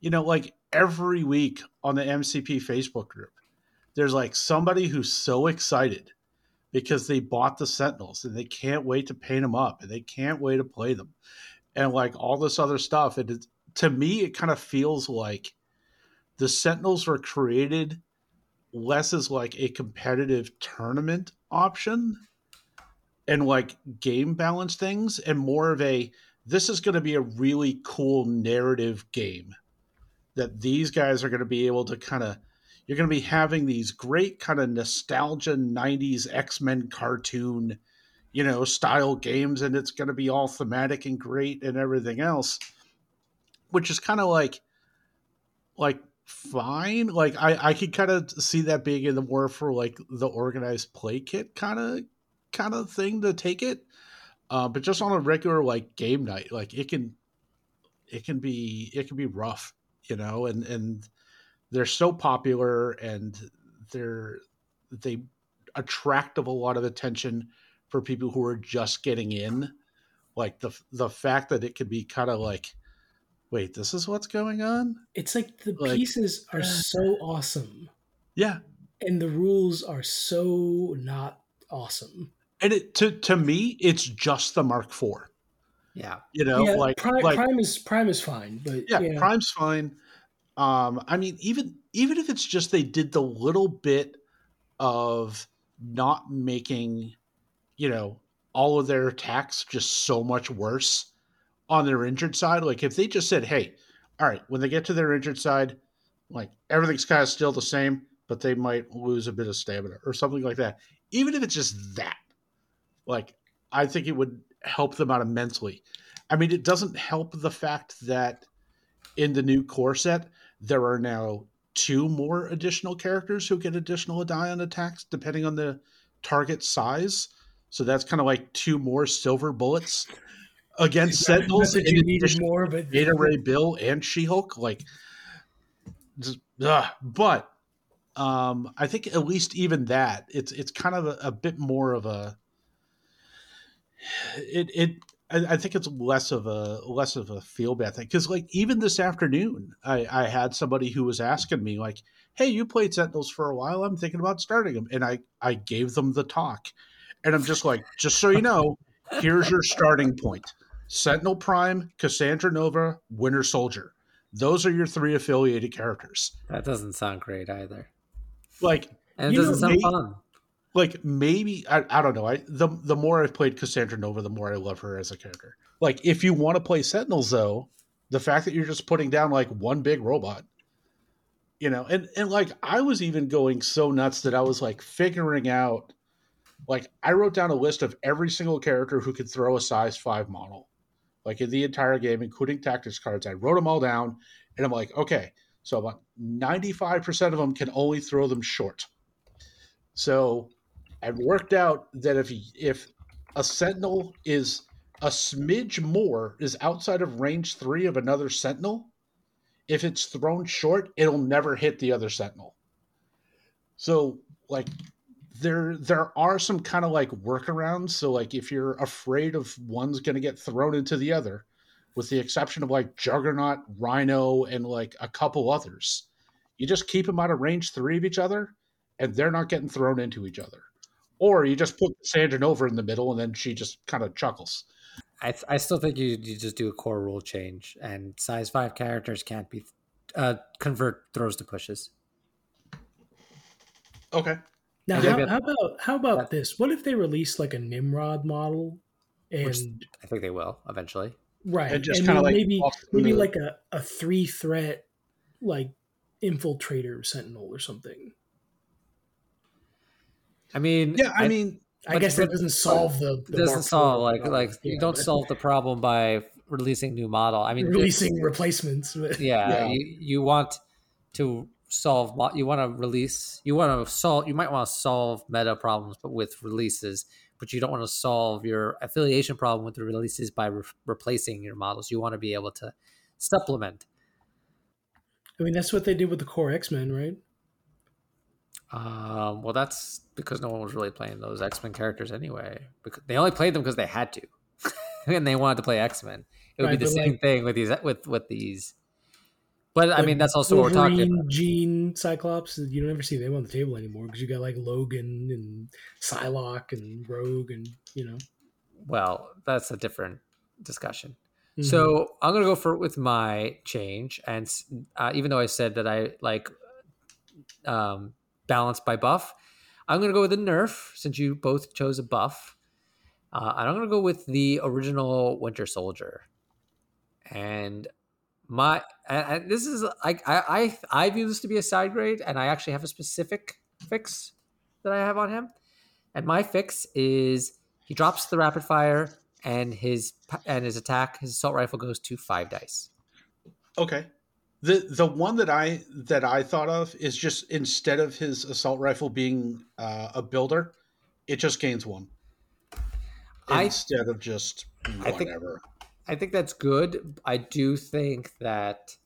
You know, like every week on the MCP Facebook group, there's like somebody who's so excited because they bought the Sentinels and they can't wait to paint them up and they can't wait to play them and like all this other stuff. And it, to me, it kind of feels like the Sentinels were created less as like a competitive tournament option and like game balance things and more of a this is going to be a really cool narrative game that these guys are going to be able to kind of you're going to be having these great kind of nostalgia 90s x-men cartoon you know style games and it's going to be all thematic and great and everything else which is kind of like like fine. Like i i could kind of see that being in the more for like the organized play kit kind of kind of thing to take it. Uh, but just on a regular like game night like it can it can be it can be rough you know and and they're so popular and they're they attract a lot of attention for people who are just getting in like the the fact that it could be kind of like wait, this is what's going on? It's like the Like- pieces are so awesome, Yeah. and the rules are so not awesome. And it to to me, it's just the Mark IV. Yeah. You know, yeah, like Prime, like Prime is Prime is fine, but yeah, yeah, Prime's fine. Um, I mean, even even if it's just they did the little bit of not making, you know, all of their attacks just so much worse on their injured side. Like if they just said, "Hey, all right," when they get to their injured side, like everything's kind of still the same, but they might lose a bit of stamina or something like that. Even if it's just that, like I think it would help them out immensely. I mean, it doesn't help the fact that in the new core set there are now two more additional characters who get additional die on attacks depending on the target size. So that's kind of like two more silver bullets against Sentinels that you needed addition more, but Beta Ray Bill and She Hulk. Like, just, ugh. but um, I think at least even that it's it's kind of a, a bit more of a it it. I I think it's less of a less of a feel bad thing because like even this afternoon I, I had somebody who was asking me like hey you played sentinels for a while i'm thinking about starting them and i i gave them the talk and i'm just like just so you know here's your starting point sentinel prime cassandra nova winter soldier those are your three affiliated characters That doesn't sound great either. like And it doesn't know, sound they- fun. like maybe I, I don't know. I the the more I've played Cassandra Nova, the more I love her as a character. Like if you want to play Sentinels though, the fact that you're just putting down like one big robot, you know, and and like I was even going so nuts that I was like figuring out like I wrote down a list of every single character who could throw a size 5 model. Like in the entire game including tactics cards. I wrote them all down and I'm like, okay, so about 95% of them can only throw them short. So I've worked out that if if a sentinel is a smidge more is outside of range three of another sentinel, if it's thrown short, it'll never hit the other sentinel. So like there there are some kind of like workarounds. So like if you're afraid of one's gonna get thrown into the other, with the exception of like Juggernaut, Rhino, and like a couple others, you just keep them out of range three of each other, and they're not getting thrown into each other. Or you just put Sandra over in the middle, and then she just kind of chuckles. I, I still think you, you just do a core rule change, and size five characters can't be uh, convert throws to pushes. Okay. Now how, how about how about that- this? What if they release like a Nimrod model, and Which- I think they will eventually. right, And just kinda, like, maybe maybe the- like a, a three threat like infiltrator sentinel or something. I mean, Yeah, I, mean, I guess that doesn't solve the, the doesn't solve IV like problem. like you don't but solve the problem by releasing new model. I mean, [laughs] releasing replacements. but- yeah, [laughs] Yeah. You, you want to solve you want to release you want to solve you might want to solve meta problems but with releases but you don't want to solve your affiliation problem with the releases by re- replacing your models. You want to be able to supplement. I mean, that's what they did with the core X Men, right? um, well that's because no one was really playing those x-men characters anyway because they only played them because they had to. [laughs] And they wanted to play x-men. It would Right, be the same like- thing with these with with these but i mean that's also what we're talking Wolverine, about Jean, Cyclops. You don't ever see them on the table anymore because you got like Logan and Psylocke and Rogue and you know. well that's a different discussion Mhm. So I'm gonna go for with my change, and uh, even though I said that I like um, balanced by buff, I'm gonna go with a nerf since you both chose a buff, uh, and I'm gonna go with the original Winter Soldier. And my and, this is like I, I I view this to be a side grade, and I actually have a specific fix that I have on him, and my fix is he drops the rapid fire and his and his attack, his assault rifle goes to five dice. okay. The the one that I that I thought of is just instead of his assault rifle being uh, a builder, it just gains one I- instead of just I think- whatever. I think that's good. I do think that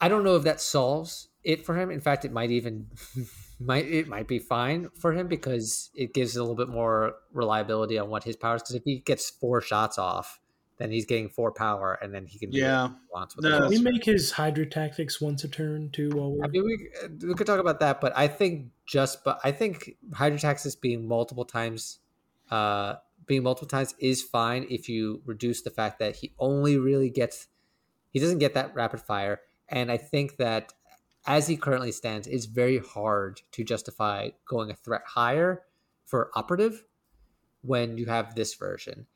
I don't know if that solves it for him. In fact, it might even [laughs] might it might be fine for him because it gives a little bit more reliability on what his powers. Because if he gets four shots off, then he's getting four power, and then he can do Yeah. what he wants with No, the Can that's we make his Hydra tactics once a turn too? While we're I mean, we, we could talk about that, but I think just, but I think Hydra tactics being multiple times, uh, being multiple times is fine if you reduce the fact that he only really gets, he doesn't get that rapid fire, and I think that as he currently stands, it's very hard to justify going a threat higher for operative when you have this version.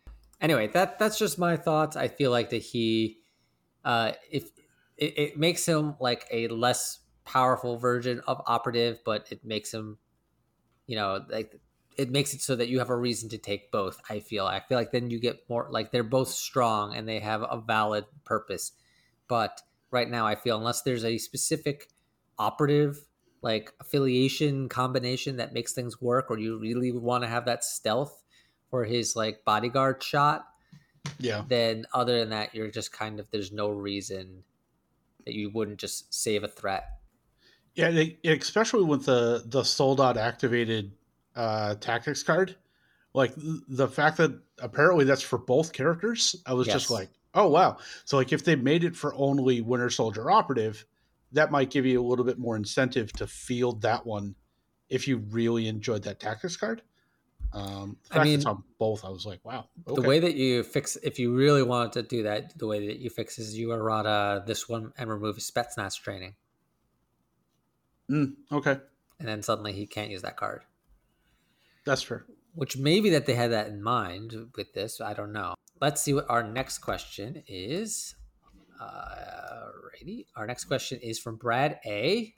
Anyway, that that's just my thoughts. I feel like that he, uh, if it, it makes him like a less powerful version of operative, but it makes him, you know, like it makes it so that you have a reason to take both. I feel. I feel like then you get more like they're both strong and they have a valid purpose. But right now, I feel unless there's a specific operative like affiliation combination that makes things work, or you really want to have that stealth for his like bodyguard shot, yeah. then other than that, you're just kind of there's no reason that you wouldn't just save a threat. Yeah, they, especially with the the sold out activated uh, tactics card, like th- the fact that apparently that's for both characters. I was just like, oh wow. So like if they made it for only Winter Soldier Operative, that might give you a little bit more incentive to field that one if you really enjoyed that tactics card. Um, I mean, on both, I was like, wow. The way that you fix, if you really wanted to do that, the way that you fix is you errata this one and remove Spetsnaz training, Mm, okay, and then suddenly he can't use that card. That's fair. Which maybe that they had that in mind with this. I don't know. Let's see what our next question is. Uh, righty. Our next question is from Brad A.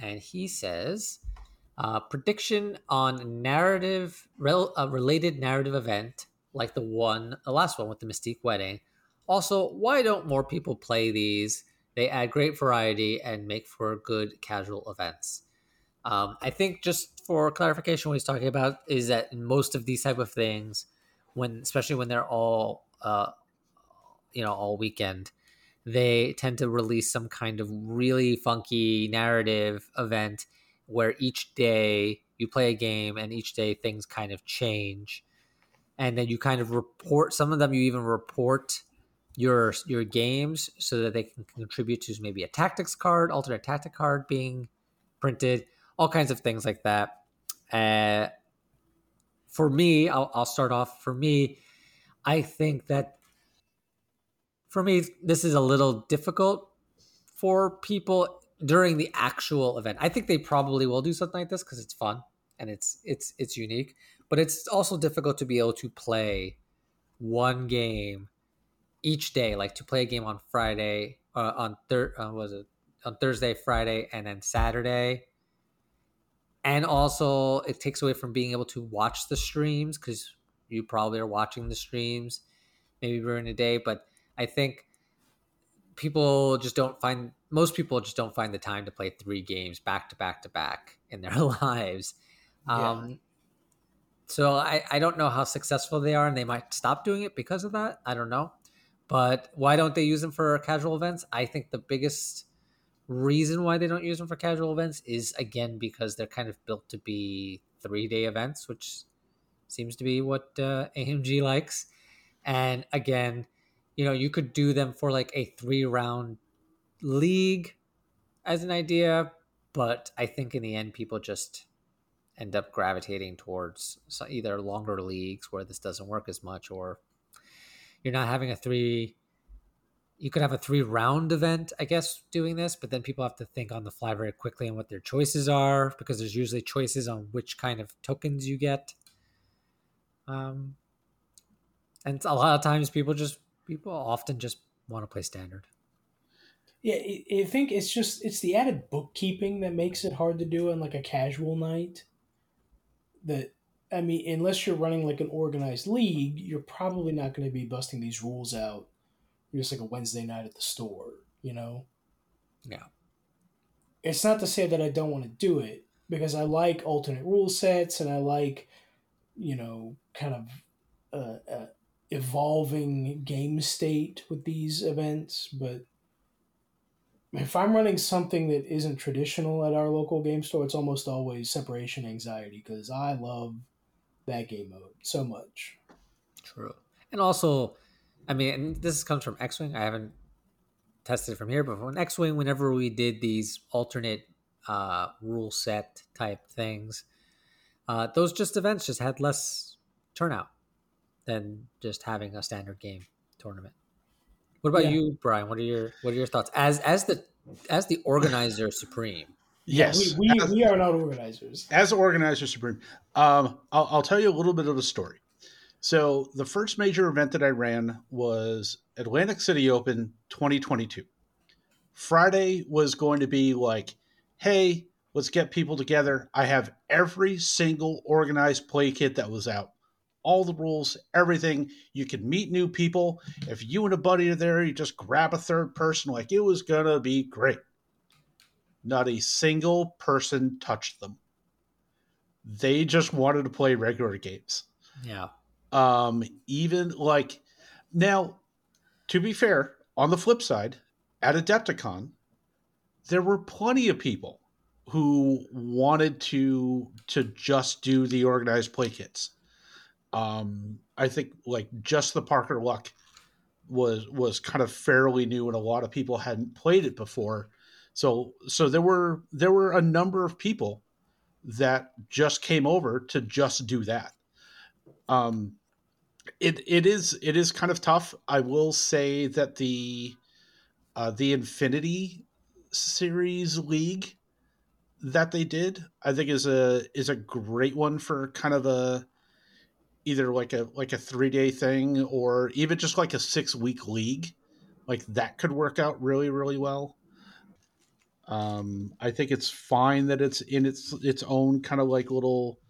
And he says, uh, prediction on narrative, rel, a related narrative event like the one, the last one with the Mystique wedding. Also, why don't more people play these? They add great variety and make for good casual events. Um, I think just for clarification, what he's talking about is that most of these type of things, when especially when they're all, uh, you know, all weekend, they tend to release some kind of really funky narrative event where each day you play a game and each day things kind of change, and then you kind of report. Some of them you even report your your games so that they can contribute to maybe a tactics card, alternate tactic card being printed all kinds of things like that. Uh, for me, I'll, I'll start off. For me, I think that for me, this is a little difficult for people during the actual event. I think they probably will do something like this because it's fun and it's it's it's unique. But it's also difficult to be able to play one game each day, like to play a game on Friday, uh, on third, uh, was it on Thursday, Friday, and then Saturday and also it takes away from being able to watch the streams because you probably are watching the streams maybe during the day. But i think people just don't find most people just don't find the time to play three games back to back to back in their [laughs] lives. Yeah. um so I, I don't know how successful they are and they might stop doing it because of that. I don't know. But why don't they use them for casual events? I think the biggest reason why they don't use them for casual events is again because they're kind of built to be three day events, which seems to be what uh, AMG [laughs] likes. And again, you know, you could do them for like a three round league as an idea, but I think in the end, people just end up gravitating towards either longer leagues where this doesn't work as much, or you're not having a three you could have a three round event, I guess, doing this, but then people have to think on the fly very quickly on what their choices are because there's usually choices on which kind of tokens you get. Um, and a lot of times people just people often just want to play standard. Yeah, I I think it's just it's the added bookkeeping that makes it hard to do on like a casual night. That I mean, unless you're running like an organized league, you're probably not going to be busting these rules out just like a Wednesday night at the store, you know. Yeah. It's not to say that I don't want to do it because I like alternate rule sets and I like, you know, kind of uh, uh, evolving game state with these events, but if I'm running something that isn't traditional at our local game store, it's almost always separation anxiety because I love that game mode so much. True. And also, I mean, and this comes from X Wing. I haven't tested it from here, but from X Wing, whenever we did these alternate uh, rule set type things, uh, those just events just had less turnout than just having a standard game tournament. What about Yeah. you, Brian? What are your what are your thoughts as as the as the organizer supreme? Yes, we, we, as, we are not organizers. as organizer supreme, um, I'll, I'll tell you a little bit of a story. So the first major event that I ran was Atlantic City Open 2022. Friday was going to be like, hey, let's get people together. I have every single organized play kit that was out, all the rules, everything. You can meet new people. If you and a buddy are there, you just grab a third person. Like it was gonna be great. Not a single person touched them. They just wanted to play regular games Yeah, um even like now to be fair on the flip side at adepticon there were plenty of people who wanted to to just do the organized play kits. Um i think like just the parker luck was was kind of fairly new and a lot of people hadn't played it before. So so there were there were a number of people that just came over to just do that. Um it it is it is kind of tough. I will say that the uh, the Infinity Series League that they did, I think is a is a great one for kind of a either like a like a three day thing or even just like a six week league. Like that could work out really really well. Um, I think it's fine that it's in its its own kind of like little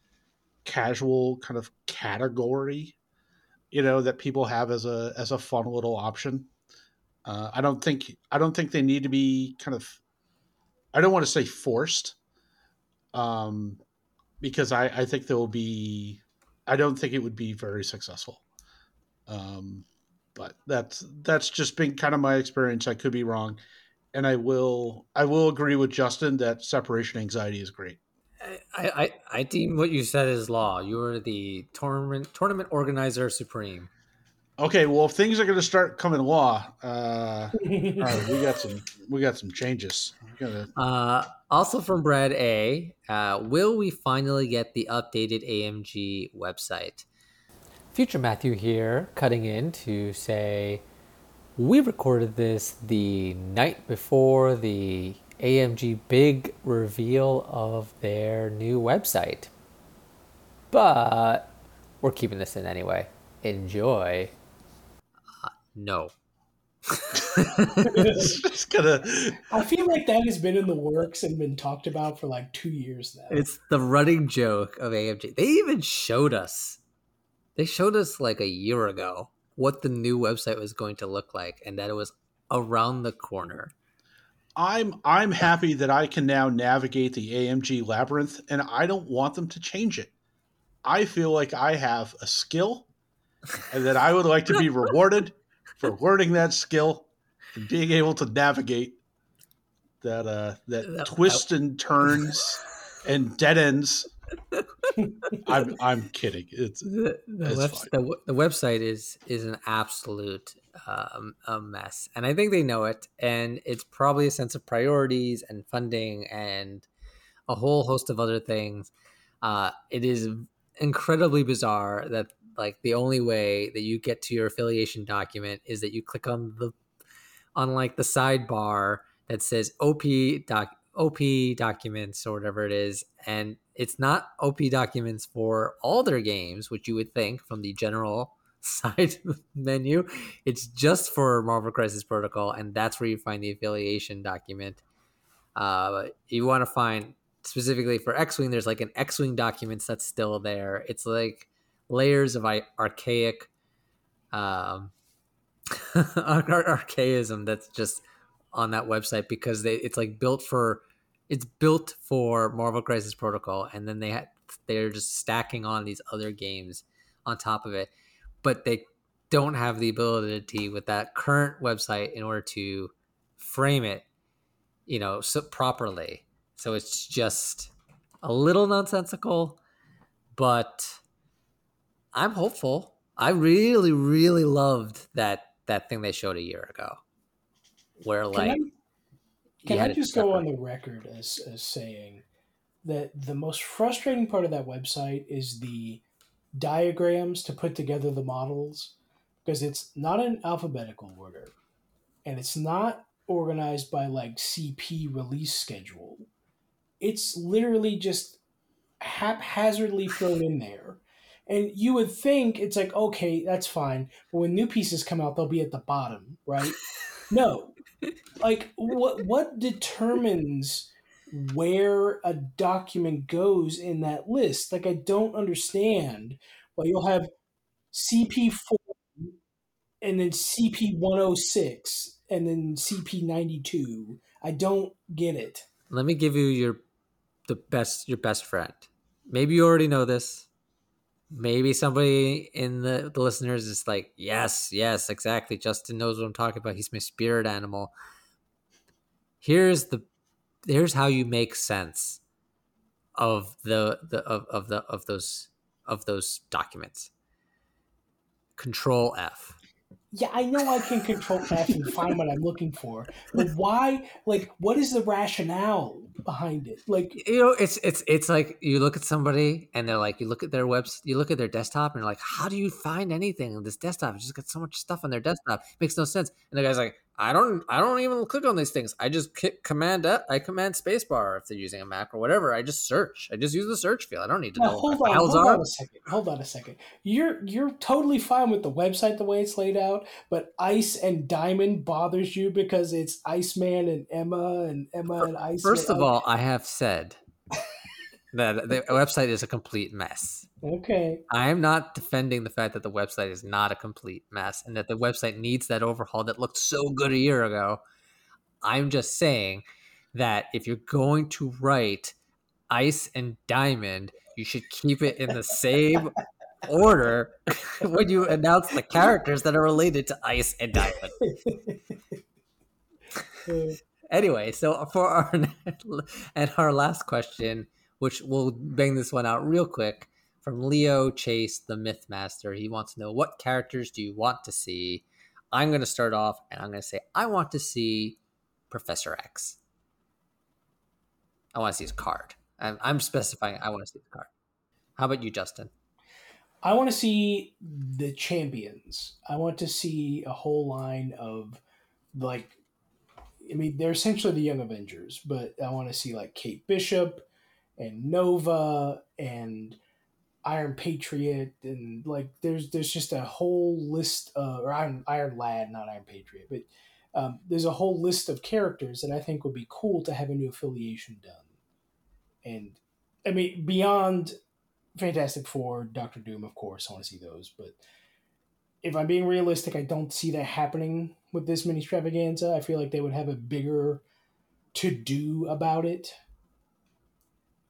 casual kind of category you know that people have as a as a fun little option. Uh, I don't think I don't think they need to be kind of I don't want to say forced, um, because I I think there will be I don't think it would be very successful. Um, but that's that's just been kind of my experience. I could be wrong, and I will I will agree with Justin that separation anxiety is great. I, I I deem what you said is law. You are the tournament tournament organizer supreme. Okay, well, if things are going to start coming law, uh, [laughs] all right, we got some we got some changes. Gotta, Uh, also from Brad A, uh, will we finally get the updated AMG website? Future Matthew here, cutting in to say we recorded this the night before the AMG big reveal of their new website. But we're keeping this in anyway. Enjoy. Uh, no. it's [laughs] just gonna. I feel like that has been in the works and been talked about for like two years now. It's the running joke of AMG. They even showed us. They showed us like a year ago what the new website was going to look like and that it was around the corner. I'm I'm happy that I can now navigate the AMG labyrinth, and I don't want them to change it. I feel like I have a skill, and that I would like to be [laughs] rewarded for learning that skill and being able to navigate that uh, that That- twists and turns [laughs] and dead ends. I'm I'm kidding. It's The, the, web, the, the website is is an absolute um, a mess, and I think they know it. And it's probably a sense of priorities and funding and a whole host of other things. Uh, it is incredibly bizarre that like the only way that you get to your affiliation document is that you click on the on like the sidebar that says OP doc OP documents or whatever it is, and it's not OP documents for all their games, which you would think from the general [laughs] side menu. It's just for Marvel Crisis Protocol, and that's where you find the affiliation document. Uh, you want to find specifically for X-wing. There's like an X-wing documents that's still there. It's like layers of archaic, um, [laughs] ar- archaism that's just on that website because they it's like built for it's built for Marvel Crisis Protocol, and then they they're just stacking on these other games on top of it, but they don't have the ability with that current website in order to frame it, you know, so properly. So it's just a little nonsensical, but I'm hopeful. I really, really loved that that thing they showed a year ago, where Can like I, can I just go on the record as, as saying that the most frustrating part of that website is the diagrams to put together the models because it's not in alphabetical order and it's not organized by like CP release schedule. It's literally just haphazardly thrown in there. And you would think it's like, okay, that's fine. But when new pieces come out, they'll be at the bottom, right? No. [laughs] Like what what determines where a document goes in that list? Like I don't understand why you'll have CP4 and then CP106 and then CP92. I don't get it. Let me give you your the best your best friend. Maybe you already know this. Maybe somebody in the, the listeners is like, yes, yes, exactly. Justin knows what I'm talking about. He's my spirit animal. Here's the here's how you make sense of the the of, of the of those of those documents. Control F. Yeah, I know I can control F and find what I'm looking for, but why? Like, what is the rationale behind it? Like, you know it's it's it's like you look at somebody and they're like you look at their webs you look at their desktop and you're like how do you find anything on this desktop it's just got so much stuff on their desktop makes no sense and the guy's like i don't i don't even click on these things i just hit command up. I command spacebar if they're using a mac or whatever i just search i just use the search field i don't need to now know hold on, hold are on a second. Hold on a second. You're you're totally fine with the website the way it's laid out, but Ice and Diamond bothers you because it's Iceman and Emma and Emma and Ice. first of all i have said that the website is a complete mess okay. I am not defending the fact that the website is not a complete mess and that the website needs that overhaul that looked so good a year ago. I'm just saying that if you're going to write ice and diamond, you should keep it in the same order [laughs] when you announce the characters that are related to ice and diamond. [laughs] Anyway, so for our [laughs] and our last question, which we'll bang this one out real quick from Leo Chase, the Myth Master. He wants to know what characters do you want to see? I'm going to start off and I'm going to say I want to see Professor X. I want to see his card. I'm, I'm specifying I want to see the card. How about you, Justin? I want to see the champions. I want to see a whole line of like I mean, they're essentially the Young Avengers, but I want to see like Kate Bishop and Nova and Iron Patriot and like there's there's just a whole list of or Iron Iron Lad, not Iron Patriot, but um, there's a whole list of characters that I think would be cool to have a new affiliation done. And I mean, beyond Fantastic Four, Doctor Doom, of course, I want to see those. But if I'm being realistic, I don't see that happening with this Ministravaganza. I feel like they would have a bigger to do about it.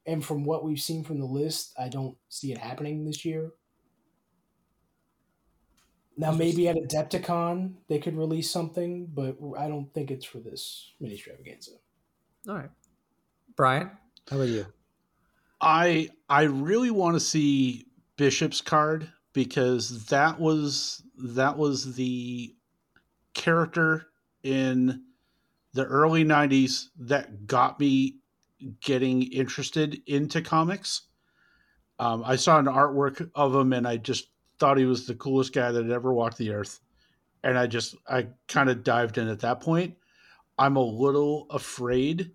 And from what we've seen from the list, I don't see it happening this year. Now, maybe at Adepticon they could release something, but I don't think it's for this Ministravaganza. All right. Brian, how about you? I I really want to see Bishop's card because that was that was the character in the early 90s that got me getting interested into comics. Um, I saw an artwork of him and I just thought he was the coolest guy that had ever walked the earth. And I just, I kind of dived in at that point. I'm a little afraid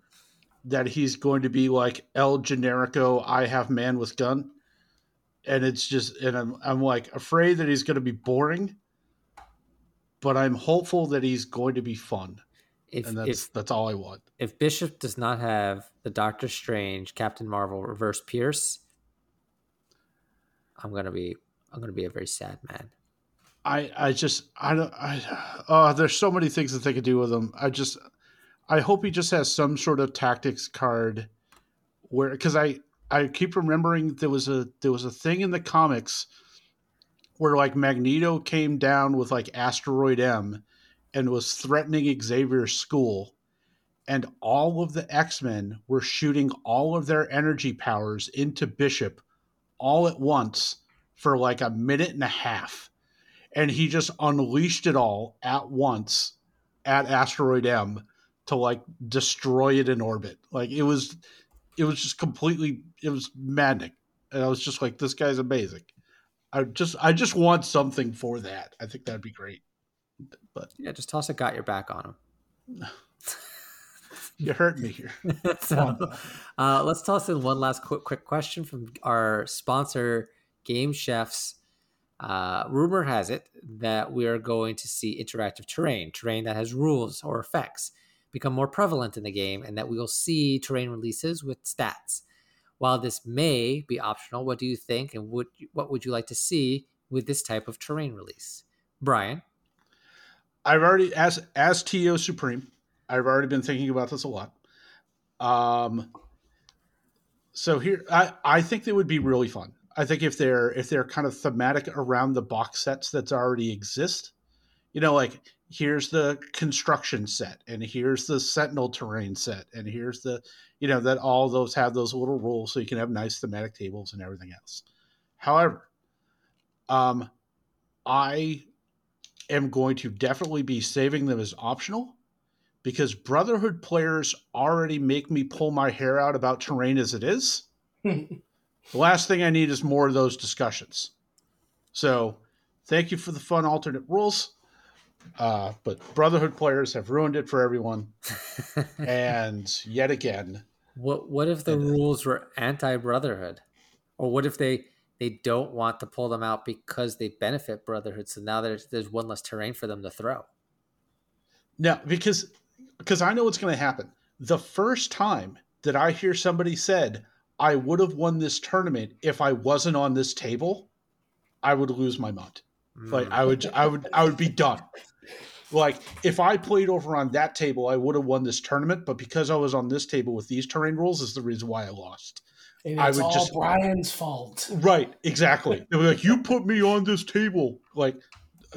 that he's going to be like El Generico, I have man with gun. And it's just, and I'm, I'm like afraid that he's going to be boring, but I'm hopeful that he's going to be fun. If, And that's, if that's all I want. if Bishop does not have the Doctor Strange, Captain Marvel, Reverse Pierce, I'm gonna be I'm gonna be a very sad man. I I just I don't I oh there's so many things that they could do with him. I just I hope he just has some sort of tactics card where because I I keep remembering there was a there was a thing in the comics where like Magneto came down with like asteroid M and was threatening Xavier's school and all of the X-Men were shooting all of their energy powers into Bishop all at once for like a minute and a half and he just unleashed it all at once at Asteroid M to like destroy it in orbit. Like it was, it was just completely, it was maddening, and I was just like, this guy's amazing. I just, I just want something for that. I think that'd be great. But yeah, just toss a got your back on him. [laughs] you hurt me here. [laughs] so, uh, let's toss in one last quick, quick question from our sponsor, Game Chefs. Uh, rumor has it that we are going to see interactive terrain, terrain that has rules or effects, become more prevalent in the game, and that we will see terrain releases with stats. While this may be optional, what do you think, and would what would you like to see with this type of terrain release, Brian? I've already as as TO Supreme. I've already been thinking about this a lot. Um, so here, I I think they would be really fun. I think if they're if they're kind of thematic around the box sets that already exist, you know, like here's the construction set, and here's the Sentinel terrain set, and here's the, you know, that all those have those little rules so you can have nice thematic tables and everything else. However, um, I am going to definitely be saving them as optional because Brotherhood players already make me pull my hair out about terrain as it is. [laughs] The last thing I need is more of those discussions. So, thank you for the fun alternate rules. Uh, but Brotherhood players have ruined it for everyone. [laughs] and yet again, what what if the and, rules were anti-Brotherhood, or what if they they don't want to pull them out because they benefit Brotherhood? So now there's there's one less terrain for them to throw. No, because because I know what's going to happen. The first time that I hear somebody said, I would have won this tournament if I wasn't on this table, I would lose my mind. Mm. Like I would, I would, I would be done. Like if I played over on that table, I would have won this tournament. But because I was on this table with these terrain rules, is the reason why I lost. And I would all just Brian's fault. Right, exactly. [laughs] They were like, "You put me on this table." Like,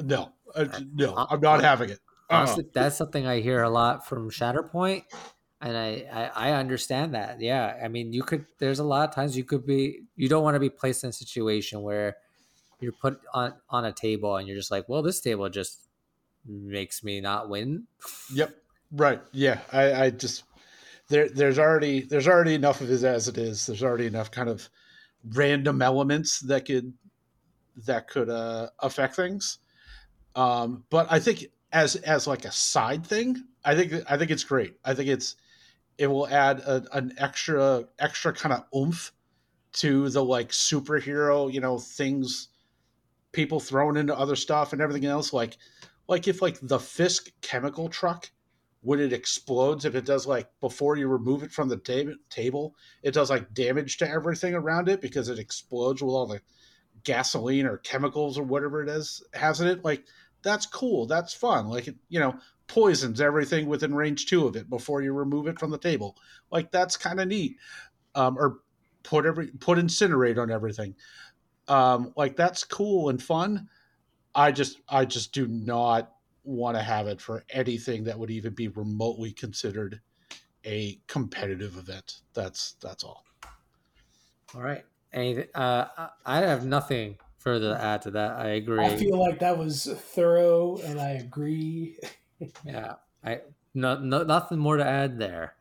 no, uh, no, I'm not having it. Uh-huh. that's something I hear a lot from Shatterpoint and I, I, I understand that. Yeah, I mean, you could. There's a lot of times you could be. You don't want to be placed in a situation where you're put on on a table and you're just like, well, this table just makes me not win. Yep. Right. Yeah. I, I just there. There's already there's already enough of it as it is. There's already enough kind of random elements that could that could uh, affect things. Um, but I think as as like a side thing, I think I think it's great. I think it's it will add a, an extra extra kind of oomph to the like superhero you know things people thrown into other stuff and everything else like like if like the fisk chemical truck when it explodes if it does like before you remove it from the tab- table it does like damage to everything around it because it explodes with all the gasoline or chemicals or whatever it is has in it like that's cool that's fun like it, you know poisons everything within range two of it before you remove it from the table. Like that's kind of neat. Um, or put every put incinerate on everything. Um, like that's cool and fun. I just I just do not want to have it for anything that would even be remotely considered a competitive event. That's that's all. All right. Anything? Uh, I have nothing further to add to that. I agree. I feel like that was thorough, and I agree. [laughs] yeah, I no, no nothing more to add there.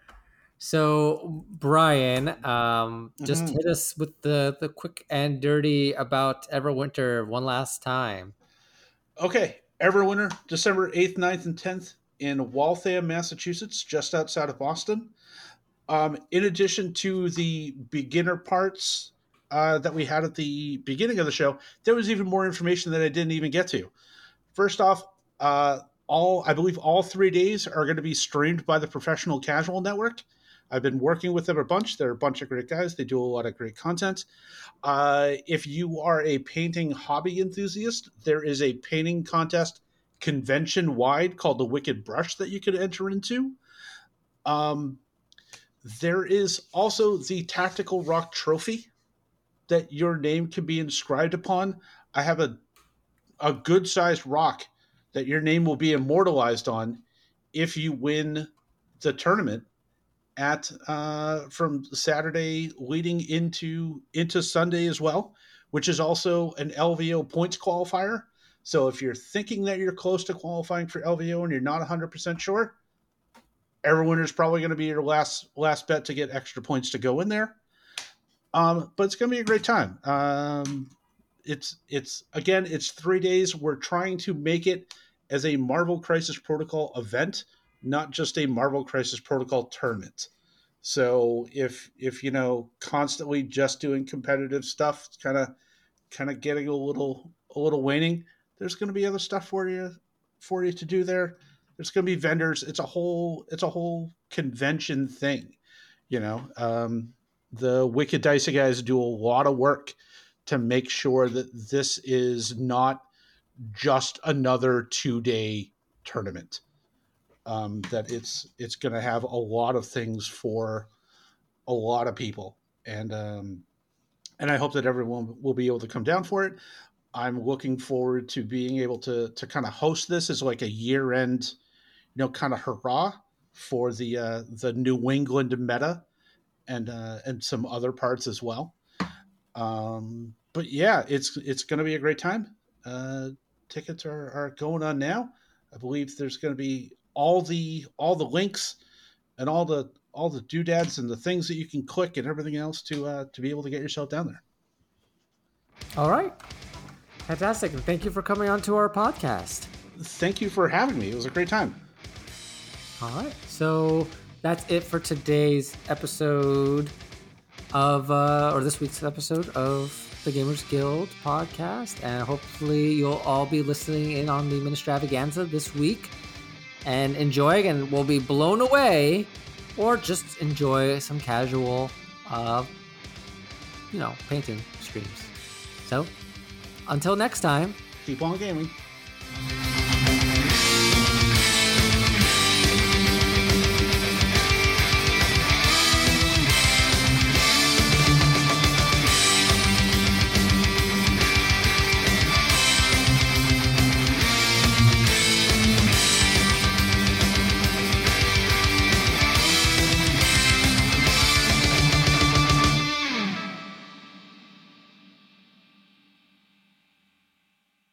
So Brian, um, just mm-hmm. hit us with the the quick and dirty about Everwinter one last time. Okay, Everwinter, December eighth, 9th, and tenth in Waltham, Massachusetts, just outside of Boston. Um, in addition to the beginner parts uh, that we had at the beginning of the show, there was even more information that I didn't even get to. First off, uh, all I believe all three days are going to be streamed by the Professional Casual Network. I've been working with them a bunch. They're a bunch of great guys. They do a lot of great content. Uh, if you are a painting hobby enthusiast, there is a painting contest convention wide called the Wicked Brush that you could enter into. Um, there is also the Tactical Rock Trophy that your name can be inscribed upon. I have a a good sized rock that your name will be immortalized on if you win the tournament at uh, from Saturday leading into into Sunday as well, which is also an LVO points qualifier. So if you're thinking that you're close to qualifying for LVO and you're not 100% sure, Everwinter is probably going to be your last last bet to get extra points to go in there. Um, but it's going to be a great time. Um, it's it's again, it's three days. We're trying to make it as a Marvel Crisis Protocol event, not just a Marvel Crisis Protocol tournament. So if if you know constantly just doing competitive stuff, kind of kind of getting a little a little waning, there's going to be other stuff for you for you to do there. There's going to be vendors. It's a whole it's a whole convention thing, you know. Um, the Wicked Dicey guys do a lot of work to make sure that this is not just another two day tournament. Um, that it's it's going to have a lot of things for a lot of people, and um, and I hope that everyone will be able to come down for it. I'm looking forward to being able to to kind of host this as like a year end, you know, kind of hurrah for the uh, the New England meta and uh, and some other parts as well. Um, but yeah, it's it's going to be a great time. Uh, tickets are, are going on now. I believe there's going to be all the all the links and all the all the doodads and the things that you can click and everything else to uh, to be able to get yourself down there. All right, fantastic! and Thank you for coming on to our podcast. Thank you for having me. It was a great time. All right, so that's it for today's episode of uh, or this week's episode of the Gamers Guild podcast, and hopefully you'll all be listening in on the Ministravaganza this week and enjoying, and will be blown away, or just enjoy some casual, uh, you know, painting streams. So, until next time, keep on gaming.